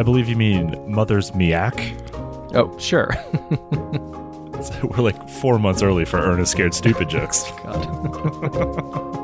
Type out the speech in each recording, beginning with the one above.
I believe you mean Mother's Miak. Oh, sure. We're like four months early for Ernest Scared Stupid jokes. God.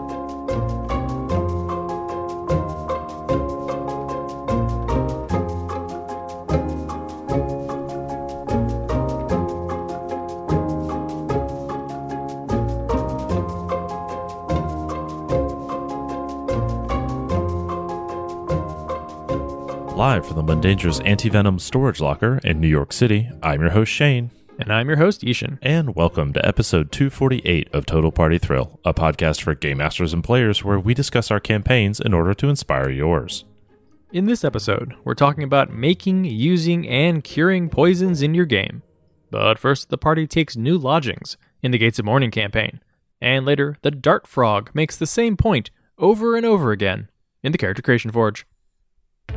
Live from the Mundangerous Anti-Venom Storage Locker in New York City, I'm your host Shane, and I'm your host, I-Hsien. and welcome to episode 248 of Total Party Thrill, a podcast for game masters and players where we discuss our campaigns in order to inspire yours. In this episode, we're talking about making, using, and curing poisons in your game. But first, the party takes new lodgings in the Gates of Mourning campaign. And later, the Dart Frog makes the same point over and over again in the Character Creation Forge.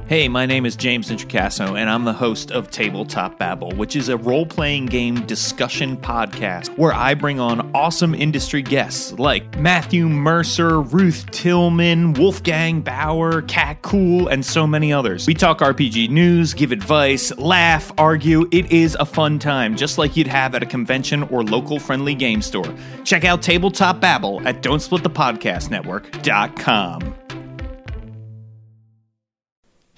Hey, my name is James Introcaso, and I'm the host of Tabletop Babble, which is a role playing game discussion podcast where I bring on awesome industry guests like Matthew Mercer, Ruth Tillman, Wolfgang Bauer, Cat Cool, and so many others. We talk RPG news, give advice, laugh, argue. It is a fun time, just like you'd have at a convention or local friendly game store. Check out Tabletop Babble at Don'tSplitThePodcastNetwork.com.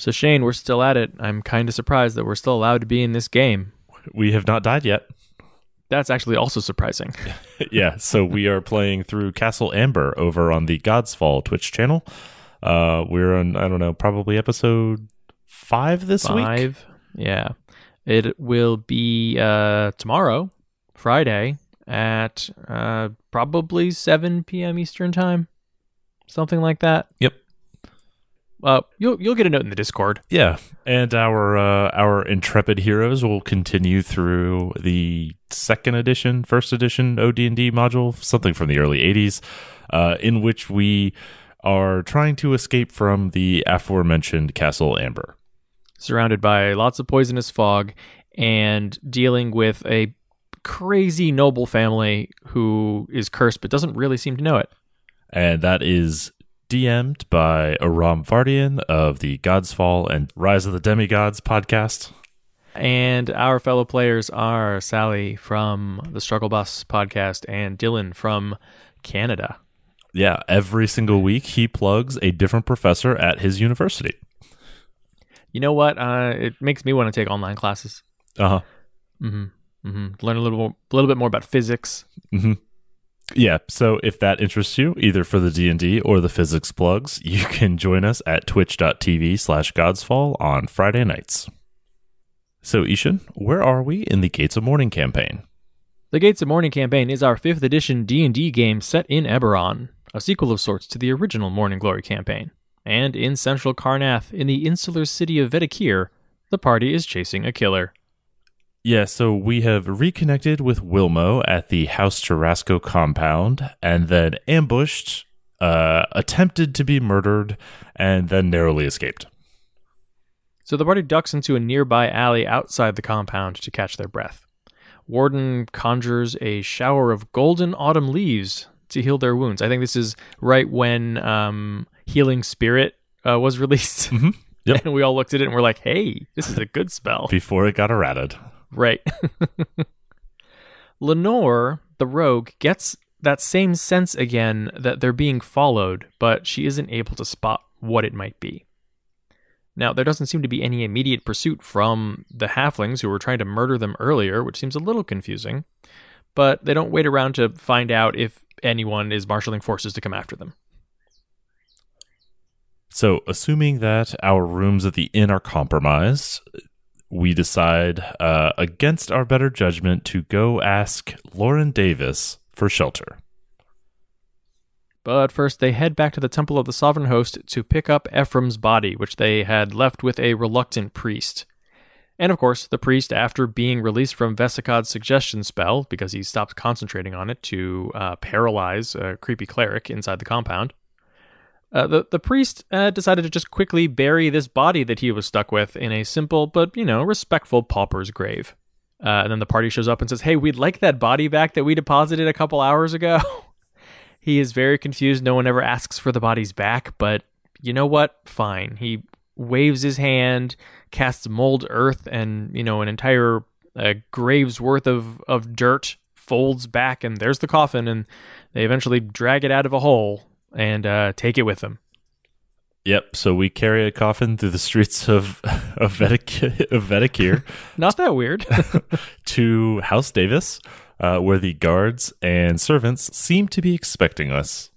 So, Shane, we're still at it. I'm kind of surprised that we're still allowed to be in this game. We have not died yet. That's actually also surprising. yeah, so we are playing through Castle Amber over on the Godsfall Twitch channel. Uh, we're on, I don't know, probably episode five this week. Five. Yeah. It will be uh, tomorrow, Friday, at uh, probably 7 p.m. Eastern Time. Something like that. Yep. Uh, you'll you'll get a note in the Discord. Yeah, and our uh, our intrepid heroes will continue through the second edition, first edition OD and D module, something from the early '80s, uh, in which we are trying to escape from the aforementioned Castle Amber, surrounded by lots of poisonous fog, and dealing with a crazy noble family who is cursed but doesn't really seem to know it. And that is DM'd by Aram Vartian of the Godsfall and Rise of the Demigods podcast. And our fellow players are Sally from the Struggle Bus podcast and Dylan from Canada. Yeah, every single week he plugs a different professor at his university. You know what? Uh, it makes me want to take online classes. Uh huh. Mm-hmm. Mm-hmm. Learn a little, more, a little bit more about physics. Mm-hmm yeah so if that interests you either for the d&d or the physics plugs you can join us at twitch.tv slash godsfall on friday nights. So I-Hsien where are we in the gates of mourning campaign? The gates of mourning campaign is our fifth edition d&d game set in eberron a sequel of sorts to the original morning glory campaign. And in central karrnath in the insular city of vedykar the party is chasing a killer yeah, so we have reconnected with Wilmo at the House Jorasco compound and then ambushed, uh, attempted to be murdered, and then narrowly escaped. So the party ducks into a nearby alley outside the compound to catch their breath. Warden conjures a shower of golden autumn leaves to heal their wounds. I think this is right when um, Healing Spirit uh, was released. Mm-hmm. Yep. And we all looked at it and we're like, hey, this is a good spell. Before it got errated. Right. Lenore, the rogue, gets that same sense again that they're being followed, but she isn't able to spot what it might be. Now, there doesn't seem to be any immediate pursuit from the halflings who were trying to murder them earlier, which seems a little confusing, but they don't wait around to find out if anyone is marshaling forces to come after them. So, assuming that our rooms at the inn are compromised, we decide, uh, against our better judgment, to go ask Lauren Davis for shelter. But first, they head back to the Temple of the Sovereign Host to pick up Ephraim's body, which they had left with a reluctant priest. And of course, the priest, after being released from Vesicod's suggestion spell, because he stopped concentrating on it to uh, paralyze a creepy cleric inside the compound, uh, the, the priest uh, decided to just quickly bury this body that he was stuck with in a simple but, you know, respectful pauper's grave. Uh, and then the party shows up and says, Hey, we'd like that body back that we deposited a couple hours ago. he is very confused. No one ever asks for the bodies back, but you know what? Fine. He waves his hand, casts mold earth and you know an entire uh, grave's worth of of dirt folds back and there's the coffin and they eventually drag it out of a hole and uh, take it with them Yep. So we carry a coffin through the streets of of, Vedic- of Vedykar not that weird to House Davis, uh, where the guards and servants seem to be expecting us.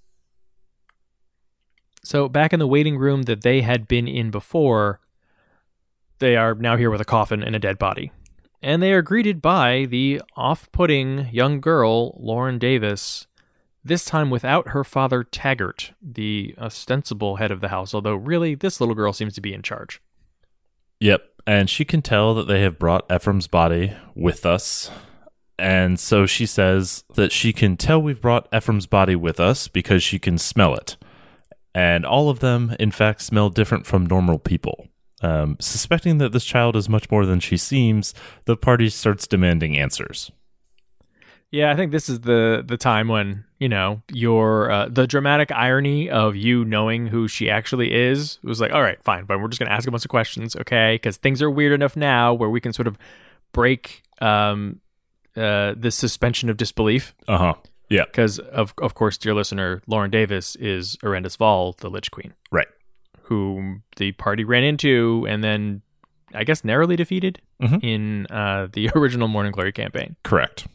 so back in the waiting room that they had been in before they are now here with a coffin and a dead body and they are greeted by the off-putting young girl lauren davis this time without her father taggart the ostensible head of the house although really this little girl seems to be in charge Yep. And she can tell that they have brought Ephraim's body with us. And so she says that she can tell we've brought Ephraim's body with us because she can smell it. And all of them, in fact, smell different from normal people. Um, suspecting that this child is much more than she seems, the party starts demanding answers. Yeah, I think this is the the time when you know your uh, the dramatic irony of you knowing who she actually is was like, all right, fine, but we're just gonna ask a bunch of questions, okay? Because things are weird enough now where we can sort of break um, uh, the suspension of disbelief. Uh huh. Yeah. Because of of course, dear listener, Lauren Davis is Arendis Val, the Lich Queen, Right. Who the party ran into and then I guess narrowly defeated Mhm. in uh, the original Morning Glory campaign. Correct.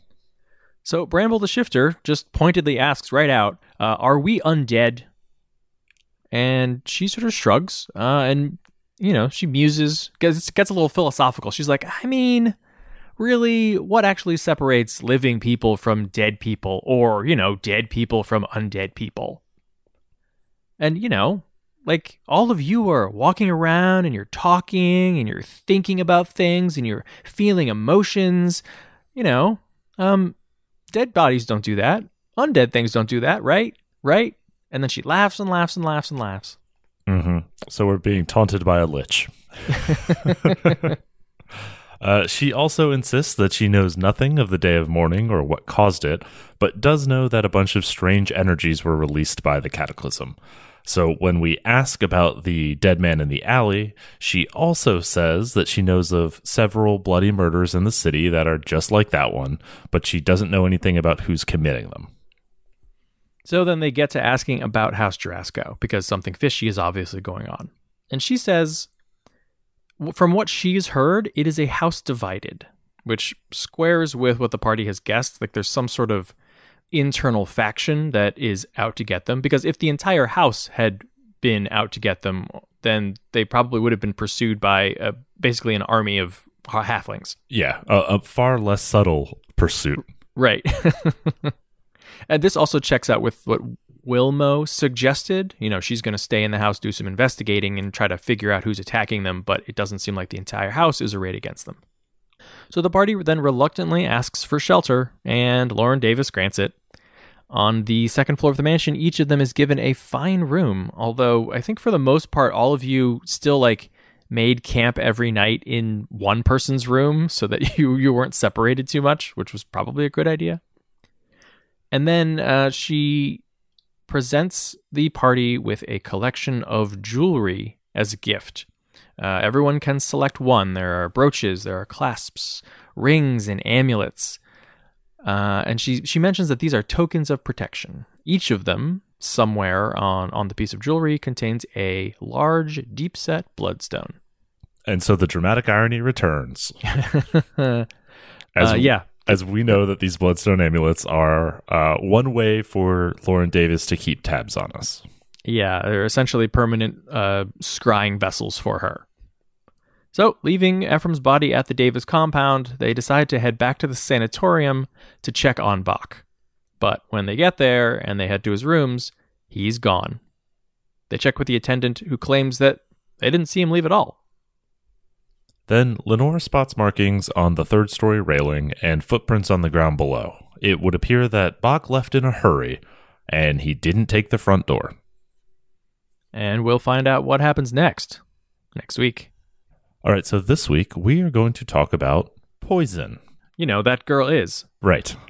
So Bramble the Shifter just pointedly asks right out, uh, "Are we undead?" And she sort of shrugs, uh, and you know she muses, gets gets a little philosophical. She's like, "I mean, really, what actually separates living people from dead people, or you know, dead people from undead people?" And you know, like all of you are walking around and you're talking and you're thinking about things and you're feeling emotions. You know, um, dead bodies don't do that. Undead things don't do that, right? Right? And then she laughs and laughs and laughs and laughs. Mm-hmm. So we're being taunted by a lich. uh, she also insists that she knows nothing of the day of mourning or what caused it, but does know that a bunch of strange energies were released by the cataclysm. So when we ask about the dead man in the alley, she also says that she knows of several bloody murders in the city that are just like that one, but she doesn't know anything about who's committing them. So then they get to asking about House Jorasco because something fishy is obviously going on. And she says, from what she's heard, it is a house divided, which squares with what the party has guessed. Like there's some sort of internal faction that is out to get them. Because if the entire house had been out to get them, then they probably would have been pursued by uh, basically an army of halflings. Yeah, a, a far less subtle pursuit. Right. and this also checks out with what Wilmo suggested. You know, she's going to stay in the house, do some investigating, and try to figure out who's attacking them, but it doesn't seem like the entire house is arrayed against them. So the party then reluctantly asks for shelter, and Lauren Davis grants it. On the second floor of the mansion, each of them is given a fine room, although I think for the most part, all of you still like made camp every night in one person's room so that you, you weren't separated too much, which was probably a good idea. And then uh, she presents the party with a collection of jewelry as a gift. Uh, everyone can select one. There are brooches, there are clasps, rings, and amulets. Uh, and she she mentions that these are tokens of protection. Each of them, somewhere on on the piece of jewelry, contains a large, deep set bloodstone. And so the dramatic irony returns. uh, As yeah, as we know that these bloodstone amulets are uh, one way for Lauren Davis to keep tabs on us. Yeah, they're essentially permanent uh, scrying vessels for her. So, leaving Ephraim's body at the Davis compound, they decide to head back to the sanatorium to check on Bach. But when they get there and they head to his rooms, he's gone. They check with the attendant, who claims that they didn't see him leave at all. Then Lenore spots markings on the third story railing and footprints on the ground below. It would appear that Bach left in a hurry and he didn't take the front door. And we'll find out what happens next, next week. All right, so this week we are going to talk about poison. You know, that girl is. Right.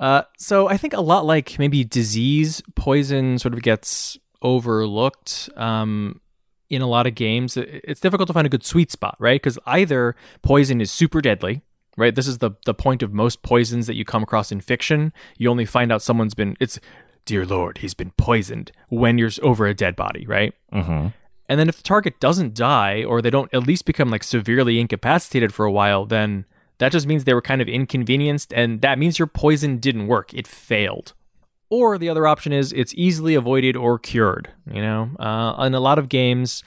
Uh, so I think a lot like maybe disease, poison sort of gets overlooked. Um, in a lot of games, it's difficult to find a good sweet spot, right? Because either poison is super deadly, right? This is the the point of most poisons that you come across in fiction. You only find out someone's been it's dear lord, he's been poisoned when you're over a dead body, right? Mm-hmm. And then if the target doesn't die or they don't at least become like severely incapacitated for a while, then that just means they were kind of inconvenienced and that means your poison didn't work. It failed. Or the other option is it's easily avoided or cured, you know? Uh, in a lot of games,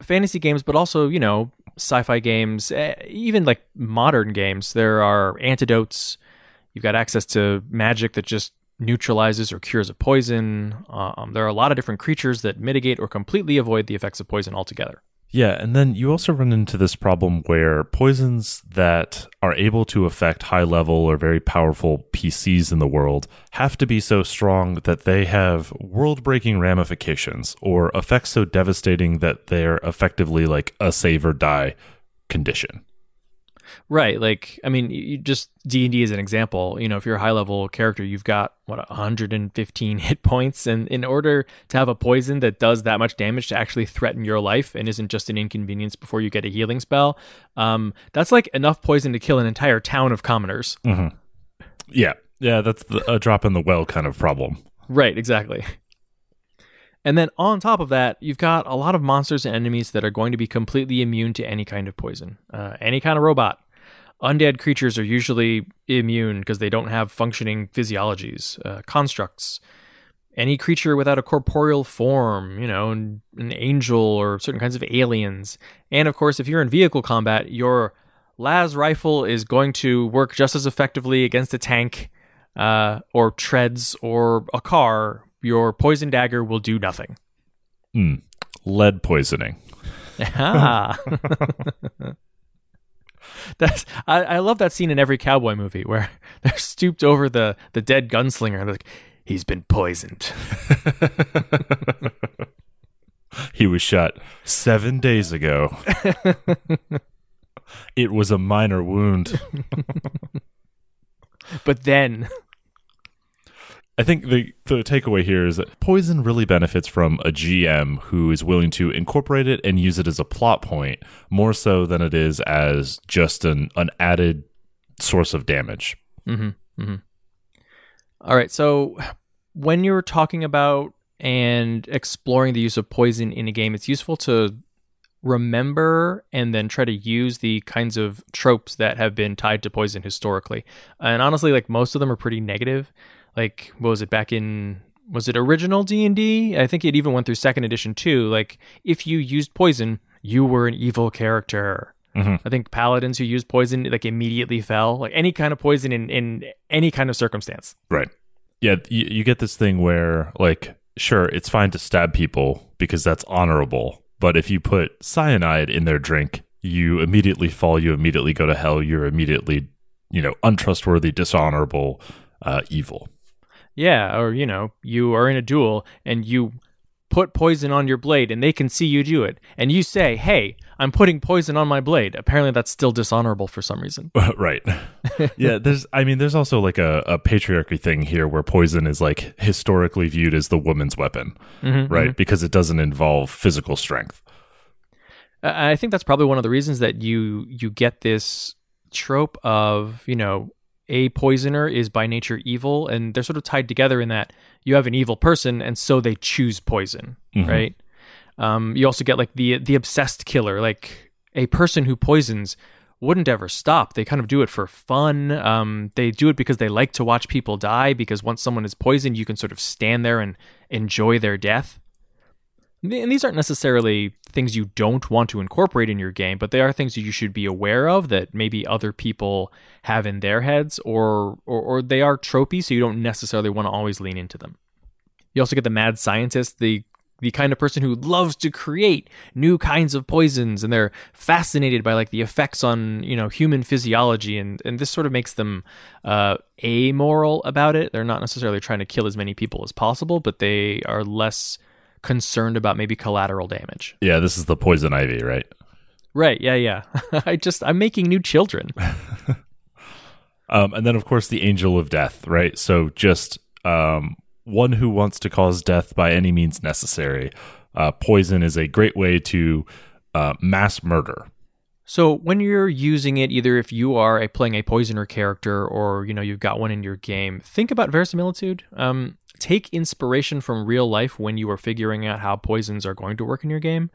fantasy games, but also, you know, sci-fi games, eh, even like modern games, there are antidotes. You've got access to magic that just neutralizes or cures a poison. Um, there are a lot of different creatures that mitigate or completely avoid the effects of poison altogether. Yeah, and then you also run into this problem where poisons that are able to affect high level or very powerful PCs in the world have to be so strong that they have world breaking ramifications or effects so devastating that they're effectively like a save or die condition. Right. Like, I mean, you just D and D as an example. You know, if you're a high level character, you've got what 115 hit points, and in order to have a poison that does that much damage to actually threaten your life and isn't just an inconvenience before you get a healing spell, um, that's like enough poison to kill an entire town of commoners. Mm-hmm. Yeah, yeah, that's the, a drop in the well kind of problem. Right. Exactly. And then on top of that, you've got a lot of monsters and enemies that are going to be completely immune to any kind of poison, uh, any kind of robot. Undead creatures are usually immune because they don't have functioning physiologies. Uh, constructs, any creature without a corporeal form, you know, an, an angel or certain kinds of aliens. And of course, if you're in vehicle combat, your las rifle is going to work just as effectively against a tank uh, or treads or a car your poison dagger will do nothing. Mm. Lead poisoning. Ah. That's I, I, love that scene in every cowboy movie where they're stooped over the the dead gunslinger and like, he's been poisoned. he was shot seven days ago. it was a minor wound. but then I think the the takeaway here is that Poison really benefits from a GM who is willing to incorporate it and use it as a plot point more so than it is as just an an added source of damage. Mm-hmm. Mm-hmm. All right, so when you're talking about and exploring the use of poison in a game, it's useful to remember and then try to use the kinds of tropes that have been tied to poison historically. And honestly, like most of them are pretty negative like what was it back in was it original D&D? I think it even went through second edition too. Like if you used poison, you were an evil character. Mm-hmm. I think paladins who used poison like immediately fell. Like any kind of poison in in any kind of circumstance. Right. Yeah, you, you get this thing where like sure, it's fine to stab people because that's honorable, but if you put cyanide in their drink, you immediately fall, you immediately go to hell, you're immediately, you know, untrustworthy, dishonorable, uh, evil. Yeah, or you know, you are in a duel and you put poison on your blade and they can see you do it and you say, "Hey, I'm putting poison on my blade." Apparently that's still dishonorable for some reason. right. yeah, there's I mean there's also like a, a, patriarchy thing here where poison is like historically viewed as the woman's weapon, mm-hmm, right? Mm-hmm. Because it doesn't involve physical strength. I think that's probably one of the reasons that you you get this trope of, you know, a poisoner is by nature evil, and they're sort of tied together in that you have an evil person, and so they choose poison, mm-hmm. right? Um, you also get like the the obsessed killer, like a person who poisons wouldn't ever stop. They kind of do it for fun. Um, they do it because they like to watch people die. Because once someone is poisoned, you can sort of stand there and enjoy their death and these aren't necessarily things you don't want to incorporate in your game, but they are things that you should be aware of that maybe other people have in their heads, or or, or they are tropey, so you don't necessarily want to always lean into them. You also get the mad scientist, the the kind of person who loves to create new kinds of poisons and they're fascinated by like the effects on you know human physiology and and this sort of makes them uh amoral about it they're not necessarily trying to kill as many people as possible but they are less concerned about maybe collateral damage. Yeah, this is the poison ivy, right? Right. Yeah, yeah. I just I'm making new children. um, and then of course the angel of death, right? So just um, one who wants to cause death by any means necessary. uh, poison is a great way to uh, mass murder. So when you're using it, either if you are a, playing a poisoner character or you know you've got one in your game, think about verisimilitude. Um, take inspiration from real life when you are figuring out how poisons are going to work in your game,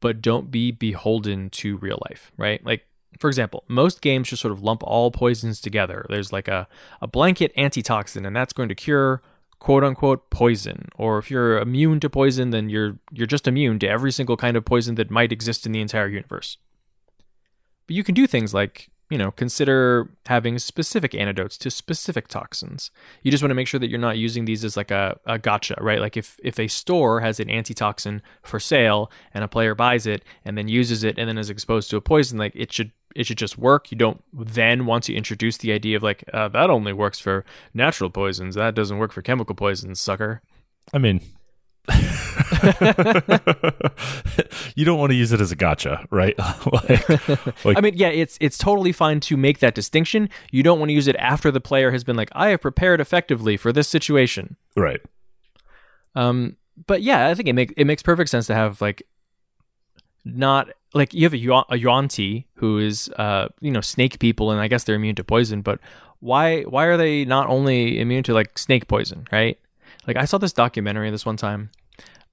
but don't be beholden to real life. Right? Like for example, most games just sort of lump all poisons together. There's like a, a blanket antitoxin, and that's going to cure quote unquote poison. Or if you're immune to poison, then you're you're just immune to every single kind of poison that might exist in the entire universe. But you can do things like, you know, consider having specific antidotes to specific toxins. You just want to make sure that you're not using these as like a, a gotcha, right? Like if, if a store has an antitoxin for sale and a player buys it and then uses it and then is exposed to a poison, like it should it should just work. You don't then want to introduce the idea of like uh, that only works for natural poisons. That doesn't work for chemical poisons, sucker. I mean, you don't want to use it as a gotcha, right? like, like, I mean, yeah, it's it's totally fine to make that distinction. You don't want to use it after the player has been like, I have prepared effectively for this situation, right? Um, but yeah, I think it makes it makes perfect sense to have like not like you have a, a Yuan-ti who is uh you know snake people and I guess they're immune to poison, but why why are they not only immune to like snake poison, right? Like I saw this documentary this one time,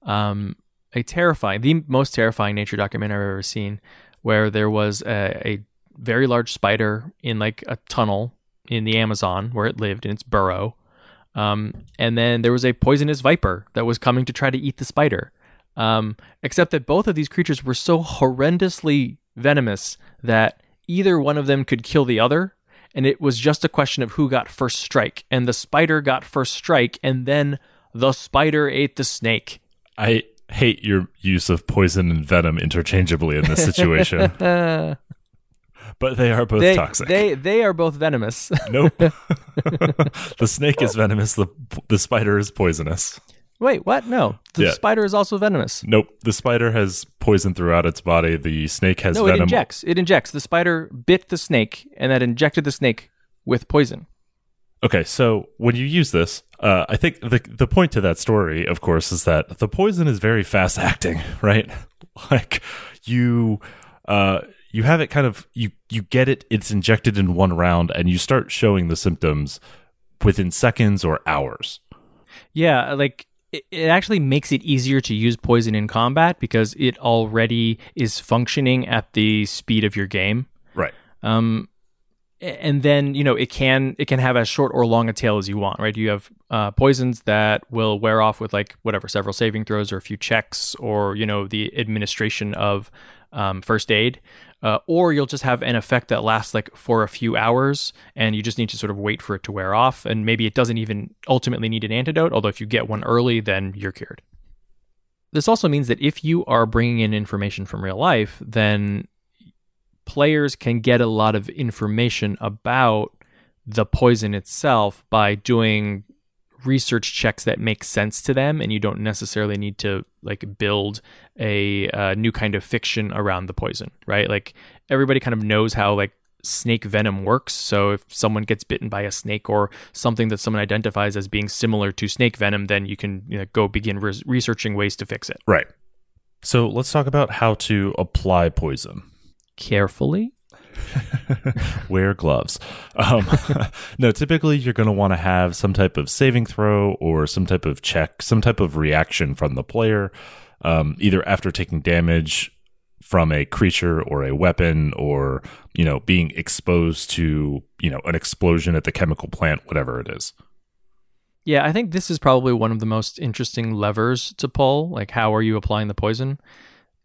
um, a terrifying, the most terrifying nature documentary I've ever seen, where there was a, a very large spider in like a tunnel in the Amazon where it lived in its burrow. Um, and then there was a poisonous viper that was coming to try to eat the spider. Um, except that both of these creatures were so horrendously venomous that either one of them could kill the other and it was just a question of who got first strike. And the spider got first strike, and then the spider ate the snake. I hate your use of poison and venom interchangeably in this situation. but they are both they, toxic. They they are both venomous. nope. the snake is venomous. The the spider is poisonous. Wait, what? No, the yeah. spider is also venomous. Nope, the spider has poison throughout its body. The snake has no, venom. it injects. It injects. The spider bit the snake, and that injected the snake with poison. Okay, so when you use this, uh, I think the the point to that story, of course, is that the poison is very fast acting, right? like you, uh, you have it kind of you you get it. It's injected in one round, and you start showing the symptoms within seconds or hours. Yeah, like it actually makes it easier to use poison in combat because it already is functioning at the speed of your game. Right. Um, and then you know it can it can have as short or long a tail as you want right? You have uh, poisons that will wear off with like whatever several saving throws or a few checks or you know the administration of um, first aid? Uh, or you'll just have an effect that lasts like for a few hours and you just need to sort of wait for it to wear off and maybe it doesn't even ultimately need an antidote although if you get one early then you're cured. This also means that if you are bringing in information from real life then players can get a lot of information about the poison itself by doing research checks that make sense to them and you don't necessarily need to like build a uh, new kind of fiction around the poison right? Like everybody kind of knows how like snake venom works. So if someone gets bitten by a snake or something that someone identifies as being similar to snake venom then you can you know, go begin re- researching ways to fix it. Right. So let's talk about how to apply poison carefully wear gloves. Um, no, typically you're going to want to have some type of saving throw or some type of check, some type of reaction from the player, um, either after taking damage from a creature or a weapon or, you know, being exposed to, you know, an explosion at the chemical plant, whatever it is. Yeah, I think this is probably one of the most interesting levers to pull. Like, how are you applying the poison?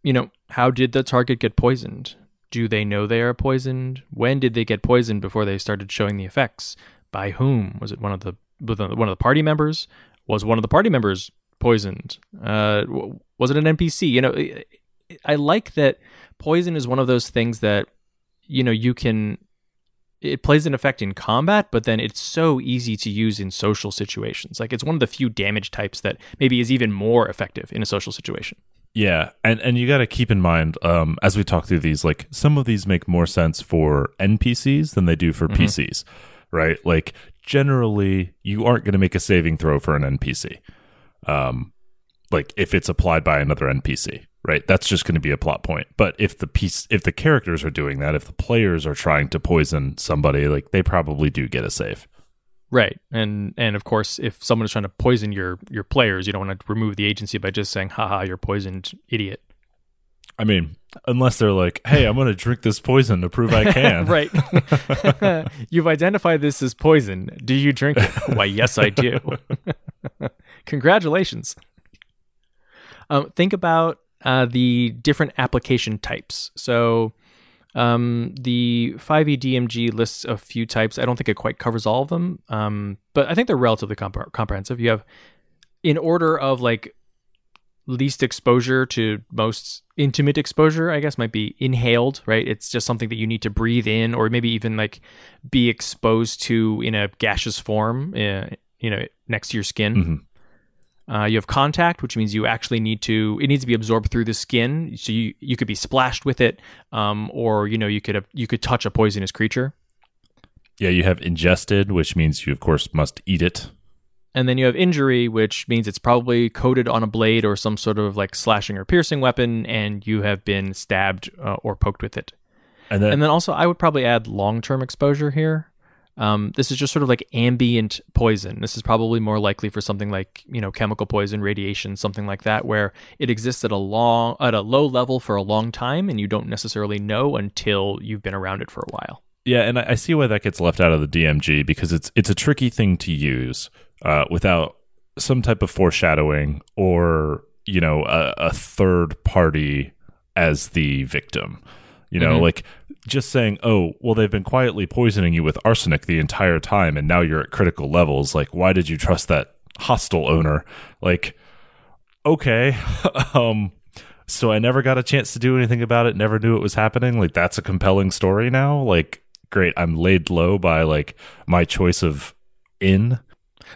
You know, how did the target get poisoned? Do they know they are poisoned? When did they get poisoned before they started showing the effects? By whom? Was it one of the one of the party members? Was one of the party members poisoned? Uh, was it an NPC? You know, I like that poison is one of those things that you know you can it plays an effect in combat, but then it's so easy to use in social situations. Like it's one of the few damage types that maybe is even more effective in a social situation. Yeah, and and you got to keep in mind um, as we talk through these, like some of these make more sense for NPCs than they do for mm-hmm. PCs, right? Like generally, you aren't going to make a saving throw for an NPC. Um, like if it's applied by another NPC, right? That's just going to be a plot point. But if the piece, if the characters are doing that, if the players are trying to poison somebody, like they probably do get a save. Right, and and of course, if someone is trying to poison your your players, you don't want to remove the agency by just saying, "Haha, you're poisoned, idiot." I mean, unless they're like, "Hey, I'm going to drink this poison to prove I can." right. You've identified this as poison. Do you drink it? Why, yes, I do. Congratulations. Um, think about uh, the different application types. So, um, the 5e DMG lists a few types. I don't think it quite covers all of them, um, but I think they're relatively comp- comprehensive. You have, in order of like least exposure to most intimate exposure, I guess, might be inhaled, right? It's just something that you need to breathe in or maybe even like be exposed to in a gaseous form, uh, you know, next to your skin. Mm-hmm. Uh, you have contact, which means you actually need to. It needs to be absorbed through the skin, so you you could be splashed with it, um, or you know you could have, you could touch a poisonous creature. Yeah, you have ingested, which means you of course must eat it. And then you have injury, which means it's probably coated on a blade or some sort of like slashing or piercing weapon, and you have been stabbed uh, or poked with it. And then, And then also, I would probably add long term exposure here. Um, this is just sort of like ambient poison. This is probably more likely for something like you know chemical poison, radiation, something like that, where it exists at a long at a low level for a long time, and you don't necessarily know until you've been around it for a while. yeah, and I, see why that gets left out of the DMG because it's it's a tricky thing to use uh, without some type of foreshadowing or you know a, a third party as the victim. You know, Mhm. like just saying, "Oh, well, they've been quietly poisoning you with arsenic the entire time, and now you're at critical levels." Like, why did you trust that hostile owner? Like, okay, um, so I never got a chance to do anything about it. Never knew it was happening. Like, that's a compelling story now. Like, great, I'm laid low by like my choice of inn.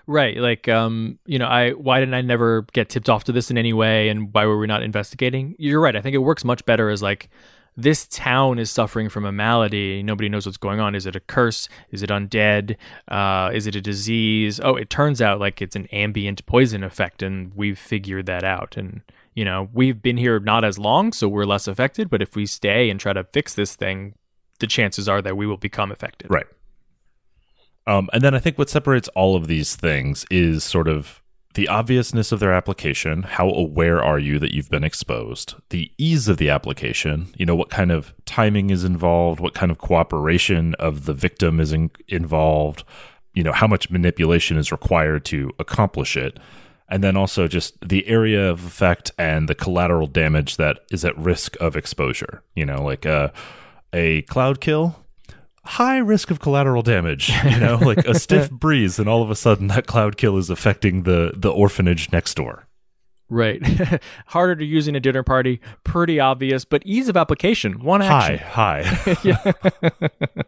Right. Like, um, you know, I why didn't I never get tipped off to this in any way, and why were we not investigating? You're right. I think it works much better as like this town is suffering from a malady. Nobody knows what's going on. Is it a curse? Is it undead? Uh, is it a disease? Oh, it turns out like it's an ambient poison effect, and we've figured that out. And you know, we've been here not as long, so we're less affected. But if we stay and try to fix this thing, the chances are that we will become affected. Right. Um, and then I think what separates all of these things is sort of the obviousness of their application. How aware are you that you've been exposed? The ease of the application. You know, what kind of timing is involved? What kind of cooperation of the victim is in- involved? You know, how much manipulation is required to accomplish it? And then also just the area of effect and the collateral damage that is at risk of exposure. You know, like a, a cloud kill high risk of collateral damage you know like a stiff breeze and all of a sudden that cloud kill is affecting the the orphanage next door Right. Harder to use in a dinner party, pretty obvious, but ease of application, one high action. high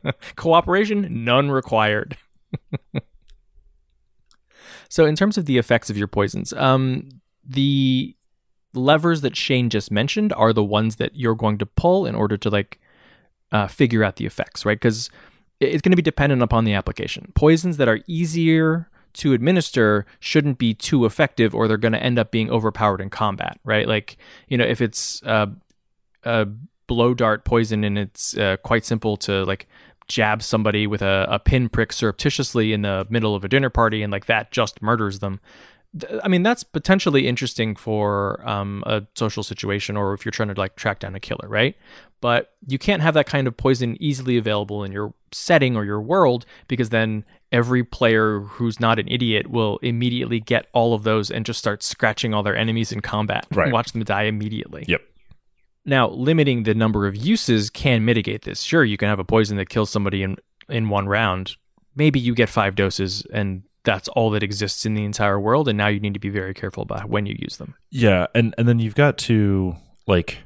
Yeah. Cooperation, none required. so, in terms of the effects of your poisons, um, the levers that Shane just mentioned are the ones that you're going to pull in order to like uh, figure out the effects, right? Because it's going to be dependent upon the application. Poisons that are easier to administer shouldn't be too effective, or they're going to end up being overpowered in combat, right? Like you know, if it's a blow dart poison and it's uh, quite simple to like jab somebody with a, a pinprick surreptitiously in the middle of a dinner party and like that just murders them. I mean, that's potentially interesting for um, a social situation or if you're trying to like track down a killer, right? But you can't have that kind of poison easily available in your setting or your world because then every player who's not an idiot will immediately get all of those and just start scratching all their enemies in combat. Right. Watch them die immediately. Yep. Now, limiting the number of uses can mitigate this. Sure, you can have a poison that kills somebody in in one round. Maybe you get five doses and that's all that exists in the entire world and now you need to be very careful about when you use them. yeah and and then you've got to like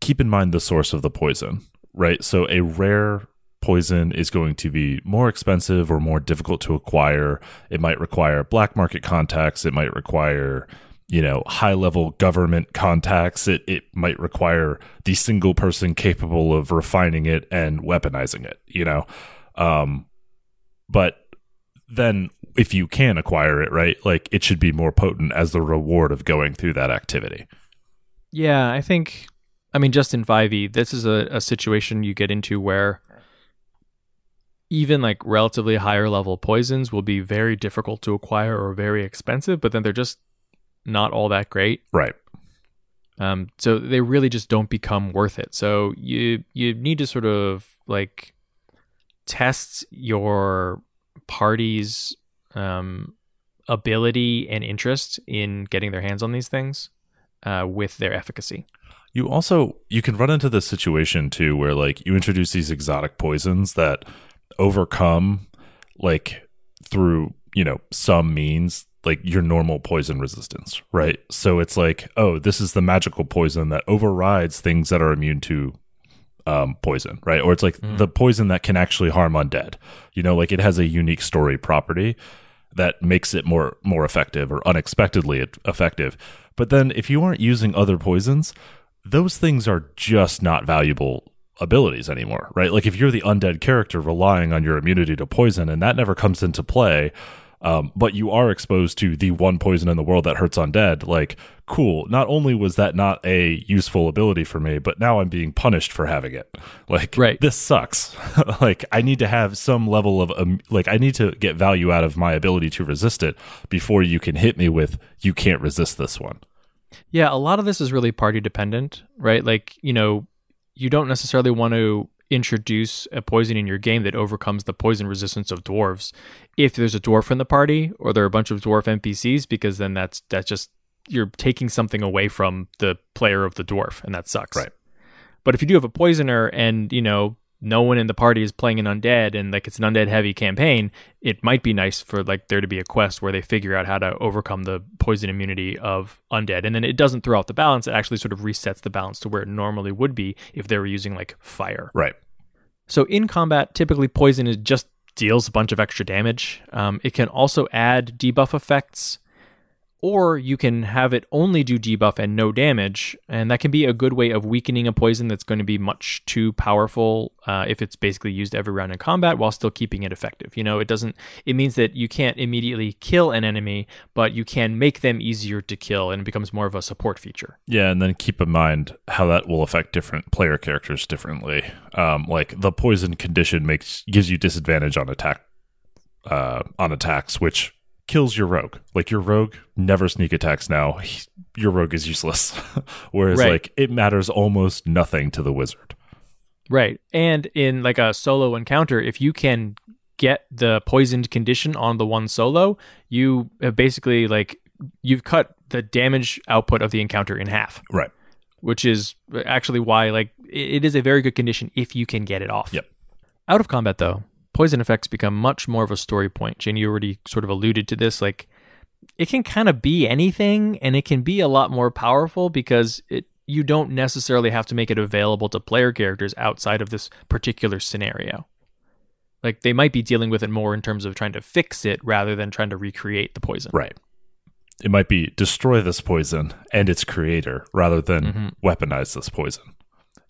keep in mind the source of the poison right? So a rare poison is going to be more expensive or more difficult to acquire. It might require black market contacts. It might require you know high level government contacts. It it might require the single person capable of refining it and weaponizing it you know? Um but then if you can acquire it, right, like it should be more potent as the reward of going through that activity. Yeah, I think. I mean, just in 5e, this is a, a situation you get into where even like relatively higher level poisons will be very difficult to acquire or very expensive, but then they're just not all that great. Right. Um, so they really just don't become worth it. So you you need to sort of like test your party's um, ability and interest in getting their hands on these things uh, with their efficacy. You also you can run into this situation too where like you introduce these exotic poisons that overcome like through, you know, some means like your normal poison resistance, right? So it's like, oh, this is the magical poison that overrides things that are immune to um, poison, right? Or it's like Mm. the poison that can actually harm undead. You know, like it has a unique story property that makes it more more effective or unexpectedly effective. But then if you aren't using other poisons, those things are just not valuable abilities anymore, right? Like if you're the undead character relying on your immunity to poison and that never comes into play, um, but you are exposed to the one poison in the world that hurts undead, like cool. Not only was that not a useful ability for me, but now I'm being punished for having it. Like Right. this sucks. like I need to have some level of um, like I need to get value out of my ability to resist it before you can hit me with you can't resist this one. Yeah, a lot of this is really party dependent, right? Like, you know, you don't necessarily want to introduce a poison in your game that overcomes the poison resistance of dwarves if there's a dwarf in the party or there are a bunch of dwarf NPCs because then that's that's just you're taking something away from the player of the dwarf and that sucks. Right. But if you do have a poisoner and, you know, no one in the party is playing an undead and like it's an undead heavy campaign, it might be nice for like there to be a quest where they figure out how to overcome the poison immunity of undead. And then it doesn't throw out the balance, it actually sort of resets the balance to where it normally would be if they were using like fire. Right. So in combat, typically poison is just deals a bunch of extra damage. Um, it can also add debuff effects, or you can have it only do debuff and no damage, and that can be a good way of weakening a poison that's going to be much too powerful uh, if it's basically used every round in combat while still keeping it effective. You know, it doesn't. It means that you can't immediately kill an enemy, but you can make them easier to kill, and it becomes more of a support feature. Yeah, and then keep in mind how that will affect different player characters differently. Um, like the poison condition makes gives you disadvantage on attack uh, on attacks, which kills your rogue. Like your rogue never sneak attacks now. He- your rogue is useless. Whereas Right. like it matters almost nothing to the wizard. Right. And in like a solo encounter, if you can get the poisoned condition on the one solo, you have basically like you've cut the damage output of the encounter in half, Right. which is actually why like it is a very good condition if you can get it off. Yep. Out of combat though, poison effects become much more of a story point. Shane, you already sort of alluded to this like it can kind of be anything and it can be a lot more powerful because it you don't necessarily have to make it available to player characters outside of this particular scenario. Like they might be dealing with it more in terms of trying to fix it rather than trying to recreate the poison. Right. It might be destroy this poison and its creator rather than weaponize this poison.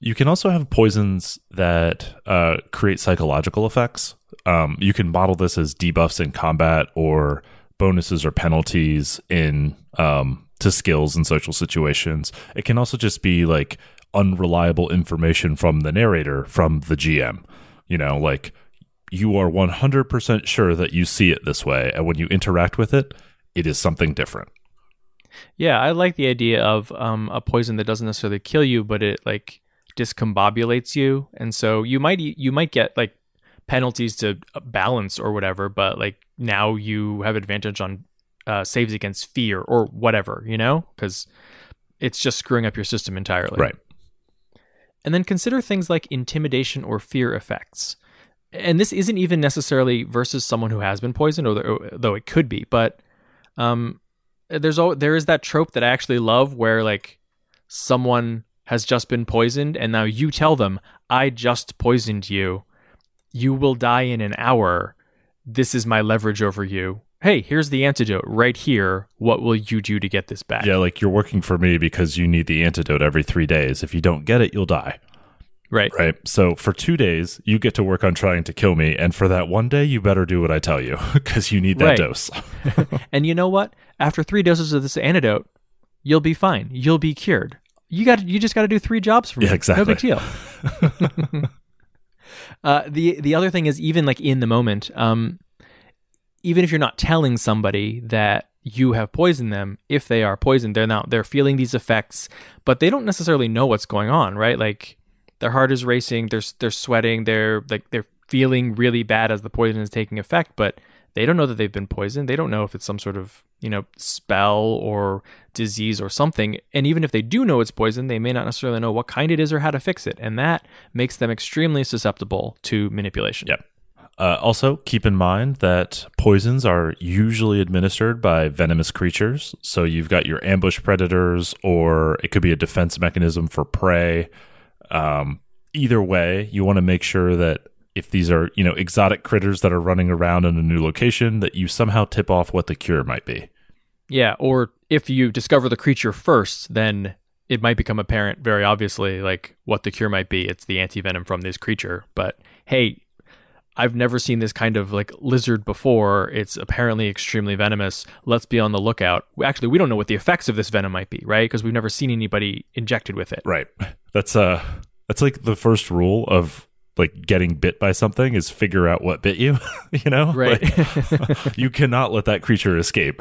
You can also have poisons that uh, create psychological effects. Um, you can model this as debuffs in combat or bonuses or penalties in um, to skills and social situations. It can also just be like unreliable information from the narrator from the GM. You know, like you are 100% sure that you see it this way and when you interact with it it is something different Yeah, I like the idea of um, a poison that doesn't necessarily kill you, but it like discombobulates you, and so you might you might get like penalties to balance or whatever, but like now you have advantage on uh, saves against fear or whatever, you know, because it's just screwing up your system entirely. right And then consider things like intimidation or fear effects. And this isn't even necessarily versus someone who has been poisoned, or though it could be. But um, there's al- there is that trope that I actually love, where like someone has just been poisoned, and now you tell them, "I just poisoned you. You will die in an hour. This is my leverage over you. Hey, here's the antidote right here. What will you do to get this back?" yeah like you're working for me because you need the antidote every three days if you don't get it you'll die Right. Right. So for two days, you get to work on trying to kill me. And for that one day, you better do what I tell you because you need that Right. dose. And you know what? After three doses of this antidote, you'll be fine. You'll be cured. You got you just got to do three jobs for me. Yeah, exactly. No big deal. Uh, the the other thing is even like in the moment, um, even if you're not telling somebody that you have poisoned them, if they are poisoned, they're now they're feeling these effects, but they don't necessarily know what's going on, right? Like their heart is racing, they're they're sweating, they're like they're feeling really bad as the poison is taking effect, but they don't know that they've been poisoned. They don't know if it's some sort of, you know, spell or disease or something. And even if they do know it's poison, they may not necessarily know what kind it is or how to fix it. And that makes them extremely susceptible to manipulation. Yep. Uh, also, keep in mind that poisons are usually administered by venomous creatures. So you've got your ambush predators, or it could be a defense mechanism for prey. Um, either way, you want to make sure that if these are you know exotic critters that are running around in a new location, that you somehow tip off what the cure might be. Yeah. Or if you discover the creature first, then it might become apparent very obviously like what the cure might be. It's the antivenom from this creature. But hey, I've never seen this kind of like lizard before. It's apparently extremely venomous. Let's be on the lookout. Actually, we don't know what the effects of this venom might be, right? Because we've never seen anybody injected with it. Right. That's uh that's like the first rule of like getting bit by something is figure out what bit you. you know? Right. Like, you cannot let that creature escape.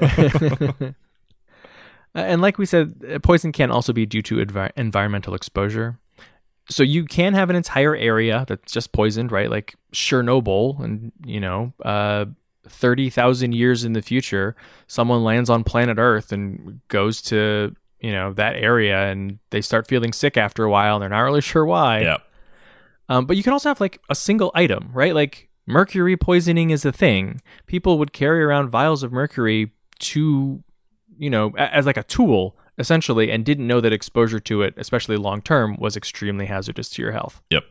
Uh, And like we said, uh, poison can also be due to envi- environmental exposure. So you can have an entire area that's just poisoned, right? Like Chernobyl, and you know, uh, thirty thousand years in the future, someone lands on planet Earth and goes to you know that area, and they start feeling sick after a while, and they're not really sure why. yeah. Um, but you can also have like a single item, right? Like mercury poisoning is a thing. People would carry around vials of mercury to, you know, as like a tool essentially, and didn't know that exposure to it, especially long term, was extremely hazardous to your health. Yep.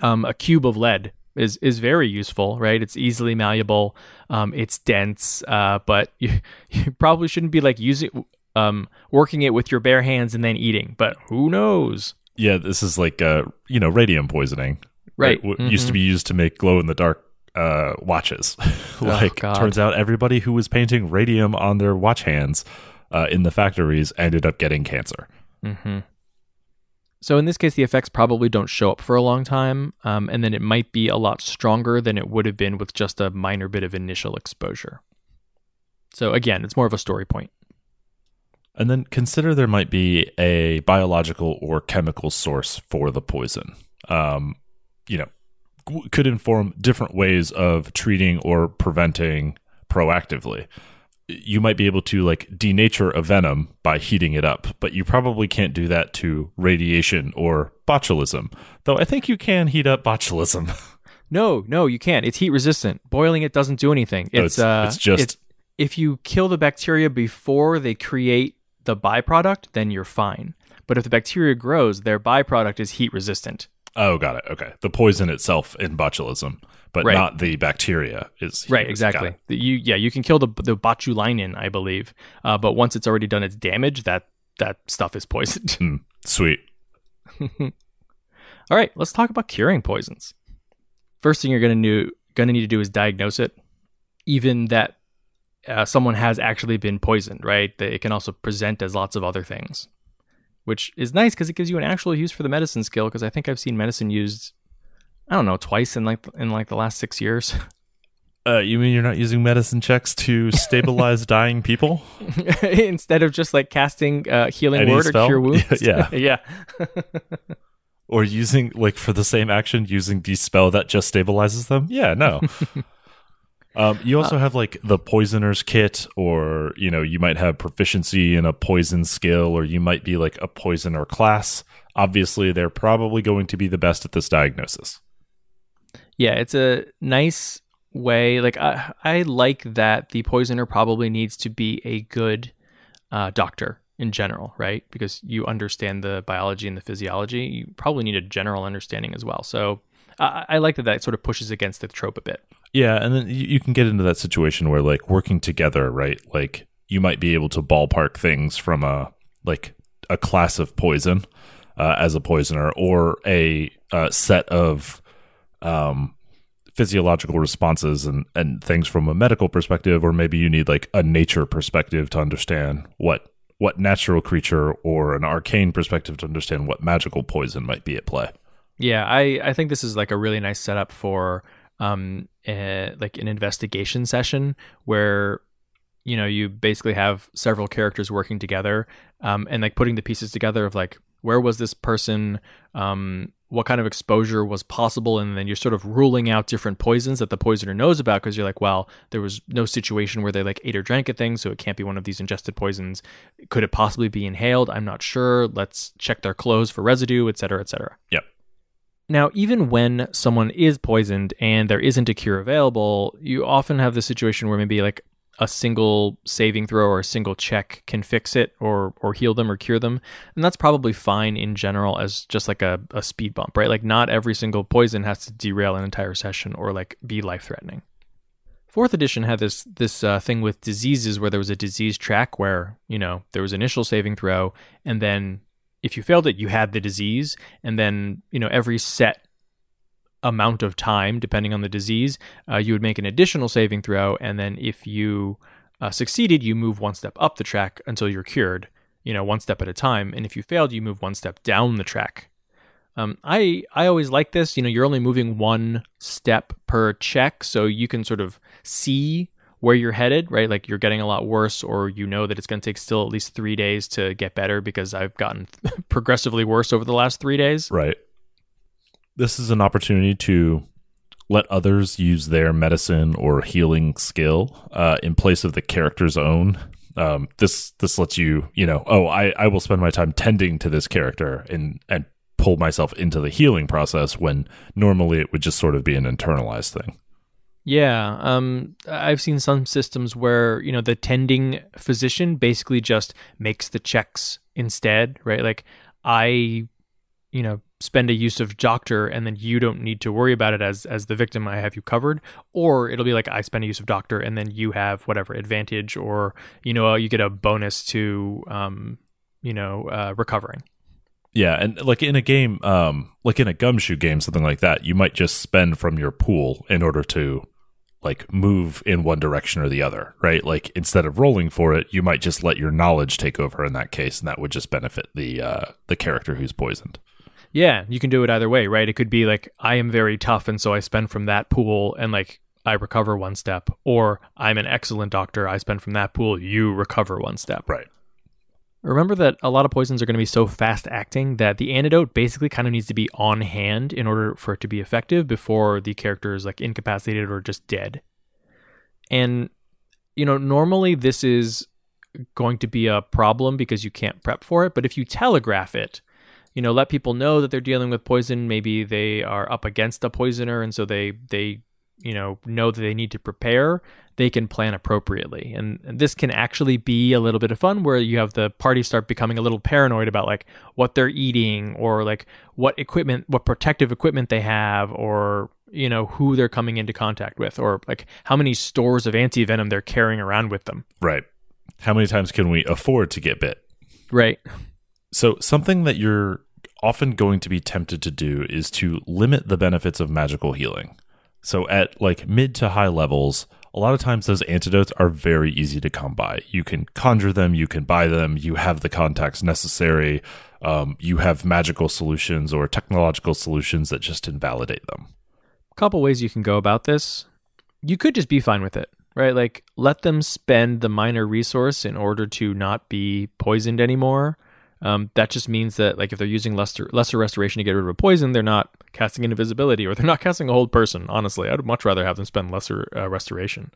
Um, a cube of lead is is very useful, right? It's easily malleable. Um, it's dense, uh, but you, you probably shouldn't be like using um, working it with your bare hands and then eating. But who knows? Yeah, this is like uh, you know, radium poisoning. Right. W- Used to be used to make glow in the dark uh watches. like God. turns out everybody who was painting radium on their watch hands uh, in the factories ended up getting cancer. Mm-hmm. So in this case, the effects probably don't show up for a long time, um, and then it might be a lot stronger than it would have been with just a minor bit of initial exposure. So again, it's more of a story point. And then consider there might be a biological or chemical source for the poison. Um, you know, w- could inform different ways of treating or preventing proactively. You might be able to like denature a venom by heating it up, but you probably can't do that to radiation or botulism. Though I think you can heat up botulism. No, no, you can't. It's heat resistant. Boiling it doesn't do anything. No, It's it's- uh, it's just- it's- if you kill the bacteria before they create the byproduct, then you're fine. But if the bacteria grows, their byproduct is heat resistant. oh, got it. Okay. The poison itself in botulism, but Right. not the bacteria is Right, exactly. You yeah, you can kill the the botulinum, I believe, uh, but once it's already done its damage, that that stuff is poisoned. Hmm, sweet. All right, let's talk about curing poisons. First thing you're gonna do, gonna need to do is diagnose it. Even that uh, someone has actually been poisoned, right? It can also present as lots of other things, which is nice because it gives you an actual use for the medicine skill. Because I think I've seen medicine used, I don't know, twice in like in like the last six years. Uh, you mean you're not using medicine checks to stabilize dying people? instead of just like casting uh, healing Any word spell? or cure wounds. Yeah. yeah. Or using, like, for the same action, using the spell that just stabilizes them? Yeah, no. Um, you also have, like, the poisoner's kit, or, you know, you might have proficiency in a poison skill, or you might be, like, a poisoner class. Obviously, they're probably going to be the best at this diagnosis. Yeah, it's a nice way. Like I, I like that the poisoner probably needs to be a good uh, doctor in general, right? Because you understand the biology and the physiology. You probably need a general understanding as well. So I, I like that that sort of pushes against the trope a bit. Yeah, and then you, you can get into that situation where like working together, right? Like you might be able to ballpark things from a like a class of poison. uh, as a poisoner or a uh, set of um, physiological responses and, and things from a medical perspective, or maybe you need like a nature perspective to understand what what natural creature or an arcane perspective to understand what magical poison might be at play. Yeah, I, I think this is like a really nice setup for um a, like an investigation session where you know you basically have several characters working together um, and like putting the pieces together of like where was this person um, what kind of exposure was possible and then you're sort of ruling out different poisons that the poisoner knows about because you're like well there was no situation where they like ate or drank a thing so it can't be one of these ingested poisons. Could it possibly be inhaled? I'm not sure. Let's check their clothes for residue et cetera et cetera. Yep. Now even when someone is poisoned and there isn't a cure available you often have the situation where maybe like a single saving throw or a single check can fix it or or heal them or cure them. And that's probably fine in general as just like a, a speed bump right? Like not every single poison has to derail an entire session or like be life threatening fourth edition had this this uh, thing with diseases where there was a disease track where you know there was initial saving throw and then if you failed it you had the disease and then you know every set amount of time, depending on the disease, uh, you would make an additional saving throw, and then if you uh, succeeded, you move one step up the track until you're cured. You know, one step at a time, and if you failed, you move one step down the track. Um, I I always like this. You know, you're only moving one step per check, so you can sort of see where you're headed, right? Like you're getting a lot worse, or you know that it's going to take still at least three days to get better because I've gotten progressively worse over the last three days. Right. This is an opportunity to let others use their medicine or healing skill uh, in place of the character's own. Um, this this lets you, you know, oh, I, I will spend my time tending to this character and and pull myself into the healing process when normally it would just sort of be an internalized thing. Yeah, um, I've seen some systems where you know the tending physician basically just makes the checks instead, right? Like I, you know, spend a use of doctor, and then you don't need to worry about it as as the victim. I have you covered, or it'll be like I spend a use of doctor, and then you have whatever advantage, or you know, you get a bonus to, um, you know, uh, recovering. Yeah, and like in a game, um, like in a gumshoe game, something like that, you might just spend from your pool in order to like move in one direction or the other, right? Like instead of rolling for it, you might just let your knowledge take over in that case, and that would just benefit the uh, the character who's poisoned. Yeah, you can do it either way, right? It could be like I am very tough, and so I spend from that pool, and like I recover one step, or I'm an excellent doctor, I spend from that pool, you recover one step. Right. Remember that a lot of poisons are going to be so fast acting that the antidote basically kind of needs to be on hand in order for it to be effective before the character is like incapacitated or just dead. And, you know, normally this is going to be a problem because you can't prep for it. But if you telegraph it, you know, let people know that they're dealing with poison. Maybe they are up against a poisoner, and so they they you know know that they need to prepare. They can plan appropriately, and, and this can actually be a little bit of fun where you have the party start becoming a little paranoid about like what they're eating or like what equipment, what protective equipment they have, or you know who they're coming into contact with, or like how many stores of anti venom they're carrying around with them. Right. How many times can we afford to get bit? Right. So, something that you're often going to be tempted to do is to limit the benefits of magical healing. So, at like mid to high levels, a lot of times those antidotes are very easy to come by. You can conjure them, you can buy them, you have the contacts necessary, um, you have magical solutions or technological solutions that just invalidate them. A couple ways you can go about this. You could just be fine with it, right? Like let them spend the minor resource in order to not be poisoned anymore. Um, that just means that like if they're using lesser lesser restoration to get rid of a poison, they're not casting invisibility or they're not casting a hold person. Honestly, I'd much rather have them spend lesser uh, restoration.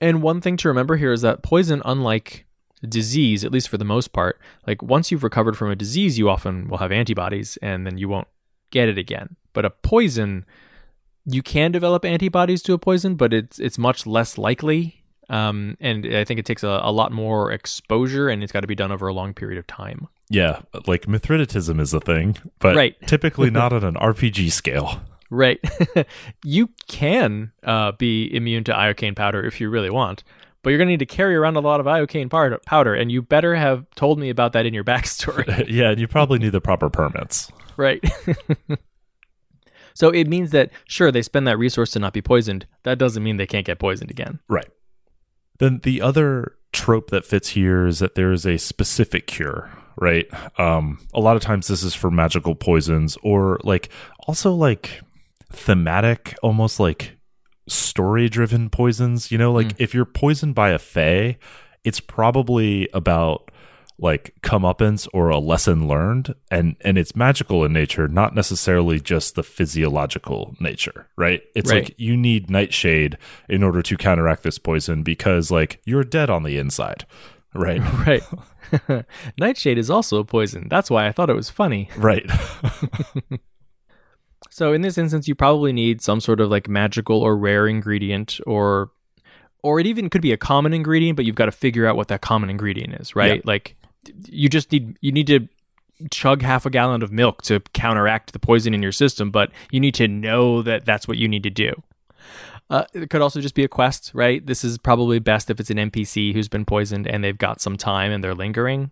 And one thing to remember here is that poison, unlike disease, at least for the most part, like once you've recovered from a disease, you often will have antibodies and then you won't get it again. But a poison, you can develop antibodies to a poison, but it's it's much less likely um, and I think it takes a, a lot more exposure, and it's got to be done over a long period of time. Yeah, like Mithridatism is a thing, but Right. typically not on an RPG scale. Right. you can uh, be immune to iocane powder if you really want, but you're going to need to carry around a lot of iocane powder, powder, and you better have told me about that in your backstory. yeah, and you probably need the proper permits. right. so it means that, sure, they spend that resource to not be poisoned. That doesn't mean they can't get poisoned again. Right. Then the other trope that fits here is that there is a specific cure, right? Um, a lot of times this is for magical poisons or like also like thematic, almost like story driven poisons. You know, like Mm. if you're poisoned by a fae, it's probably about like comeuppance or a lesson learned and and it's magical in nature not necessarily just the physiological nature right it's Right. like you need nightshade in order to counteract this poison because like you're dead on the inside right Right. Nightshade is also a poison. That's why I thought it was funny. right So in this instance, you probably need some sort of like magical or rare ingredient, or or it even could be a common ingredient, but you've got to figure out what that common ingredient is, right? Yeah. Like you just need you need to chug half a gallon of milk to counteract the poison in your system, but you need to know that that's what you need to do. Uh, it could also just be a quest, right? This is probably best if it's an NPC who's been poisoned and they've got some time and they're lingering.